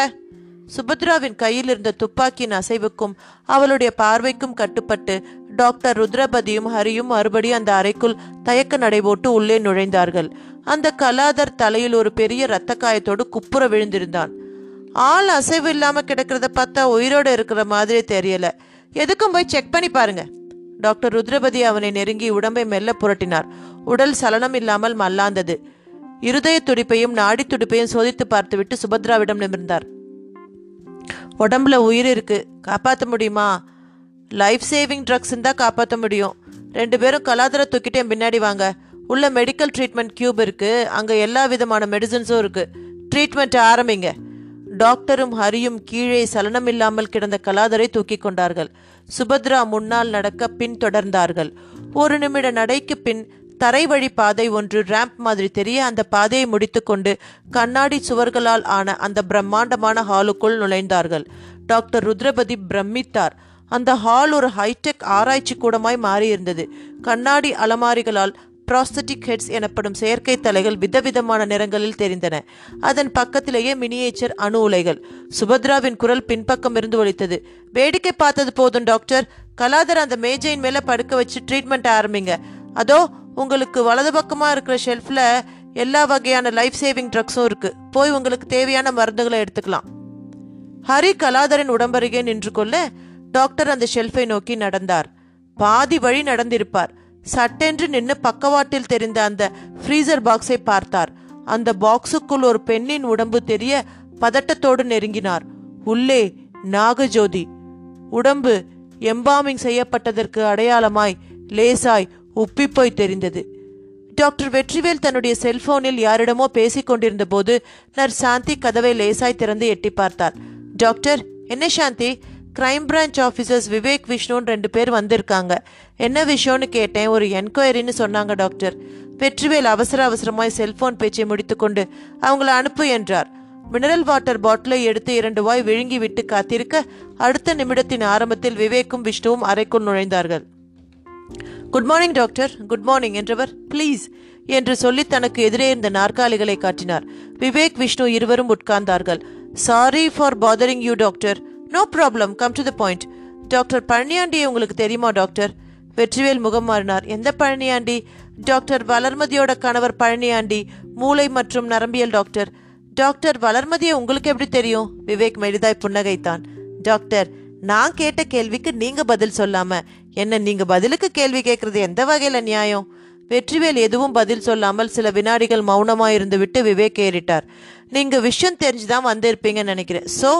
சுபத்ராவின் கையில் இருந்த துப்பாக்கியின் அசைவுக்கும் அவளுடைய பார்வைக்கும் கட்டுப்பட்டு டாக்டர் ருத்ரபதியும் ஹரியும் மறுபடியும் அந்த அறைக்குள் தயக்க நடைபோட்டு உள்ளே நுழைந்தார்கள். அந்த கலாதர் தலையில் ஒரு பெரிய இரத்த காயத்தோடு குப்புற விழுந்திருந்தான். ஆள் அசைவு இல்லாம கிடக்கிறத பார்த்தா உயிரோட இருக்கிற மாதிரி தெரியல. எதுக்கும் போய் செக் பண்ணி பாருங்க. டாக்டர் ருத்ரபதி அவனை நெருங்கி உடம்பை மெல்ல புரட்டினார். உடல் சலனம் இல்லாமல் மல்லாந்தது. இருதய துடிப்பையும் நாடி துடிப்பையும் சோதித்து பார்த்துவிட்டு சுபத்ராவிடம் நிமிர்ந்தார். உடம்புல உயிர் இருக்கு. காப்பாற்ற முடியுமா? லைஃப் சேவிங் ட்ரக்ஸ் தான் காப்பாற்ற முடியும். ரெண்டு பேரும் கலாதர தூக்கிட்டே பின்னாடி வாங்க. உள்ள மெடிக்கல் ட்ரீட்மெண்ட் கியூப் இருக்கு. அங்க எல்லா விதமான மெடிசன்ஸும் இருக்கு. ட்ரீட்மெண்ட் ஆரம்பிங்க. டாக்டரும் ஹரியும் கீழே சலனம் இல்லாமல் கிடந்த கலாதரை தூக்கி கொண்டார்கள். சுபத்ரா முன்னால் நடக்க பின் தொடர்ந்தார்கள் ஒரு நிமிட நடைக்கு பின் தரை வழி பாதை ஒன்று ரேம்ப் மாதிரி தெரிய அந்த பாதையை முடித்துக்கொண்டு கண்ணாடி சுவர்களால் ஆன அந்த பிரம்மாண்டமான ஹாலுக்குள் நுழைந்தார்கள். டாக்டர் ருத்ரபதி பிரமித்தார். அந்த ஹால் ஒரு ஹைடெக் ஆராய்ச்சி கூடமாய் மாறியிருந்தது. கண்ணாடி அலமாரிகளால் ப்ராஸ்தட்டிக் ஹெட்ஸ் எனப்படும் செயற்கை தலைகள் விதவிதமான நிறங்களில் தெரிந்தன. அதன் பக்கத்திலேயே மினியேச்சர் அணு உலைகள். சுபத்ராவின் குரல் பின்பக்கம் இருந்து ஒழித்தது வேடிக்கை பார்த்தது போதும் டாக்டர். கலாதர் அந்த மேஜையின் மேல படுக்க வச்சு ட்ரீட்மெண்ட் ஆரம்பிங்க. அதோ உங்களுக்கு வலது பக்கமா இருக்கிற ஷெல்ஃப்ல எல்லா வகையான லைஃப் சேவிங் ட்ரக்ஸும் இருக்கு. போய் உங்களுக்கு தேவையான மருந்துகளை எடுத்துக்கலாம். ஹரி கலாதரின் உடம்பருகே நின்று கொள்ள டாக்டர் அந்த ஷெல்ஃபை நோக்கி நடந்தார். பாதி வழி நடந்திருப்பார். சட்டென்று நின்று பக்கவாட்டில் தெரிந்த அந்த ஃப்ரீசர் பாக்ஸை பார்த்தார். அந்த பாக்ஸுக்குள் ஒரு பெண்ணின் உடம்பு தெரிய பதட்டத்தோடு நெருங்கினார். உள்ளே நாகஜோதி. உடம்பு எம்பாமிங் செய்யப்பட்டதற்கு அடையாளமாய் லேசாய் உப்பிப்போய் தெரிந்தது. டாக்டர் வெற்றிவேல் தன்னுடைய செல்போனில் யாரிடமோ பேசிக் கொண்டிருந்த போது நர் சாந்தி கதவை லேசாய் திறந்து எட்டி பார்த்தார். டாக்டர் என்ன Shanthi? Crime branch officers Vivek விஷ்ணுன்னு ரெண்டு பேர் வந்திருக்காங்க. என்ன விஷயம்னு கேட்டேன். ஒரு என்கொயரின்னு சொன்னாங்க டாக்டர். வெற்றிவேல் அவசர அவசரமாய் செல்போன் பேச்சை முடித்துக்கொண்டு அவங்கள அனுப்பு என்றார். மினரல் வாட்டர் பாட்டிலை எடுத்து இரண்டு வாய் விழுங்கி விட்டு காத்திருக்க அடுத்த நிமிடத்தின் ஆரம்பத்தில் விவேக்கும் விஷ்ணுவும் அறைக்குள் நுழைந்தார்கள். Good morning doctor. Good morning என்றவர் ப்ளீஸ் என்று சொல்லி தனக்கு எதிரே இருந்த நாற்காலிகளை காட்டினார். விவேக் விஷ்ணு இருவரும் உட்கார்ந்தார்கள். Sorry for bothering you doctor. No problem come to the point doctor பழனியாண்டியை உங்களுக்கு தெரியுமா டாக்டர் வெற்றிவேல் முகம் மாறினார். எந்த பழனியாண்டி? டாக்டர் வளர்மதியோட கணவர் பழனியாண்டி மூளை மற்றும் நரம்பியல் டாக்டர் டாக்டர் வளர்மதியை உங்களுக்கு எப்படி தெரியும்? விவேக் மெலிதாய் புன்னகைத்தான். டாக்டர் நான் கேட்ட கேள்விக்கு நீங்க பதில் சொல்லாம என்ன நீங்க பதிலுக்கு கேள்வி கேட்கறது எந்த வகையில நியாயம்? வெற்றிவேல் எதுவும் பதில் சொல்லாமல் சில வினாடிகள் மௌனமாயிருந்து விட்டு விவேக் ஏறிட்டார். நீங்கள் விஷயம் தெரிஞ்சு தான் வந்திருப்பீங்கன்னு நினைக்கிறேன். ஸோ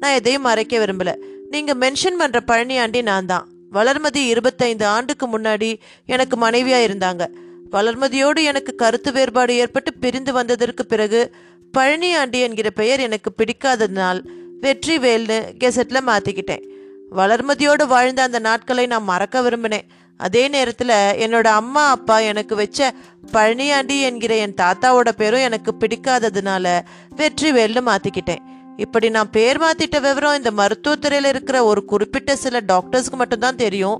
நான் எதையும் மறைக்க விரும்பல. நீங்கள் மென்ஷன் பண்ணுற பழனியாண்டி நான் தான் வளர்மதி இருபத்தைந்து ஆண்டுக்கு முன்னாடி எனக்கு மனைவியாக இருந்தாங்க. வளர்மதியோடு எனக்கு கருத்து வேறுபாடு ஏற்பட்டு பிரிந்து வந்ததற்கு பிறகு பழனியாண்டி என்கிற பெயர் எனக்கு பிடிக்காததினால் வெற்றி வேல்னு கெசட்டில் மாற்றிக்கிட்டேன் வளர்மதியோடு வாழ்ந்த அந்த நாட்களை நான் மறக்க விரும்பினேன். அதே நேரத்தில் என்னோட அம்மா அப்பா எனக்கு வச்ச பழனியாண்டி என்கிற என் தாத்தாவோட பேரும் எனக்கு பிடிக்காததுனால வெற்றி வேல்னு மாற்றிக்கிட்டேன் இப்படி நான் பேர் மாத்திட்ட விவரம் இந்த மருத்துவத்துறையில் இருக்கிற ஒரு குறிப்பிட்ட சில டாக்டர்ஸ்க்கு மட்டும்தான் தெரியும்.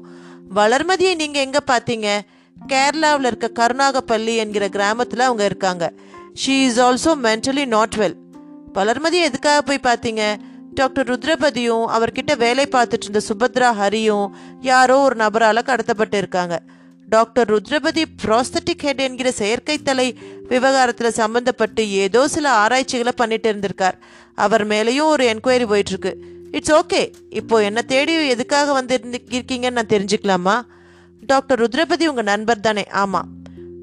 வளர்மதியை நீங்கள் எங்கே பார்த்தீங்க கேரளாவில் இருக்க கருணாகப்பள்ளி என்கிற கிராமத்தில் அவங்க இருக்காங்க. She is also mentally not well Valarmathi எதுக்காக போய் பார்த்தீங்க டாக்டர் ருத்ரபதியும் அவர்கிட்ட வேலை பார்த்துட்டு இருந்த சுபத்ரா ஹரியும் யாரோ ஒரு நபரால் கடத்தப்பட்டு இருக்காங்க டாக்டர் ருத்ரபதி ப்ராஸ்தட்டிக் ஹெட் என்கிற செயற்கை தலை விவகாரத்தில் சம்பந்தப்பட்டு ஏதோ சில ஆராய்ச்சிகளை பண்ணிட்டு இருந்திருக்கார். அவர் மேலேயும் ஒரு என்கொயரி போயிட்டுருக்கு. It's okay. இப்போ என்ன தேடி எதுக்காக வந்து இருக்கீங்கன்னு நான் தெரிஞ்சுக்கலாமா? டாக்டர் ருத்ரபதி உங்கள் நண்பர் தானே. ஆமாம்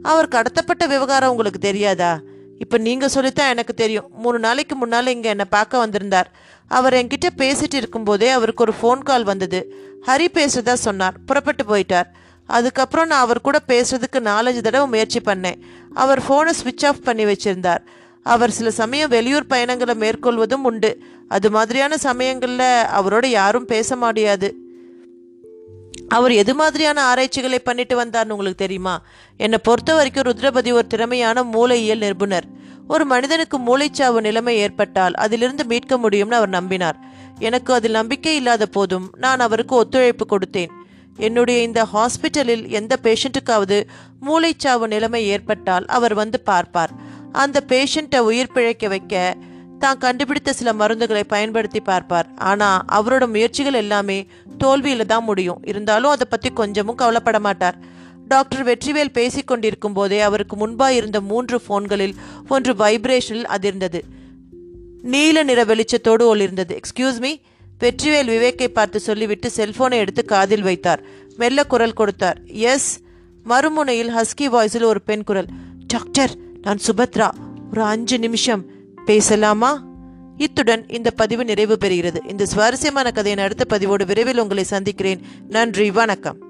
அவர் கடத்தப்பட்ட விவகாரம் உங்களுக்கு தெரியாதா? இப்போ நீங்கள் சொல்லித்தான் எனக்கு தெரியும். மூணு நாளைக்கு முன்னால் இங்கே என்னை பார்க்க வந்திருந்தார். அவர் என்கிட்ட பேசிட்டு இருக்கும்போதே அவருக்கு ஒரு ஃபோன் கால் வந்தது. ஹரி பேசுறதா சொன்னார். புறப்பட்டு போயிட்டார். அதுக்கப்புறம் நான் அவர் கூட பேசுறதுக்கு நாலஞ்சு தடவை முயற்சி பண்ணேன். அவர் ஃபோனை ஸ்விட்ச் ஆஃப் பண்ணி வச்சிருந்தார். அவர் சில சமயம் வெளியூர் பயணங்களை மேற்கொள்வதும் உண்டு. அது மாதிரியான சமயங்களில் அவரோட யாரும் பேச முடியாது அவர் எது மாதிரியான ஆராய்ச்சிகளை பண்ணிட்டு வந்தார்னு உங்களுக்கு தெரியுமா? என்னை பொறுத்த வரைக்கும் ருத்ரபதி ஒரு திறமையான மூளையியல் நிபுணர். ஒரு மனிதனுக்கு மூளைச்சாவு நிலைமை ஏற்பட்டால் அதிலிருந்து மீட்க முடியும்னு அவர் நம்பினார். எனக்கு அதில் நம்பிக்கை இல்லாத போதும் நான் அவருக்கு ஒத்துழைப்பு கொடுத்தேன். என்னுடைய இந்த ஹாஸ்பிட்டலில் எந்த பேஷண்ட்டுக்காவது மூளைச்சாவு நிலைமை ஏற்பட்டால் அவர் வந்து பார்ப்பார். அந்த பேஷண்ட்டை உயிர் பிழைக்க வைக்க தான் கண்டுபிடித்த சில மருந்துகளை பயன்படுத்தி பார்ப்பார். ஆனால் அவரோட முயற்சிகள் எல்லாமே தோல்வியில் தான் முடியும். இருந்தாலும் அதை பற்றி கொஞ்சமும் கவலைப்பட மாட்டார். டாக்டர் வெற்றிவேல் பேசிக் கொண்டிருக்கும் போதே அவருக்கு முன்பாக இருந்த மூன்று ஃபோன்களில் ஒன்று வைப்ரேஷனில் அதிர்ந்தது. நீல நிற வெளிச்சத்தோடு ஒளிர்ந்தது. எக்ஸ்கியூஸ் மீ வெற்றிவேல் விவேக்கை பார்த்து சொல்லிவிட்டு செல்போனை எடுத்து காதில் வைத்தார். மெல்ல குரல் கொடுத்தார். எஸ் மறுமுனையில் ஹஸ்கி வாய்ஸில் ஒரு பெண் குரல். டாக்டர் நான் சுபத்ரா. ஒரு அஞ்சு நிமிஷம். பேசலாமா? இத்துடன் இந்த பதிவு நிறைவு பெறுகிறது. இந்த சுவாரஸ்யமான கதையின் அடுத்த பதிவோடு விரைவில் உங்களை சந்திக்கிறேன். நன்றி வணக்கம்.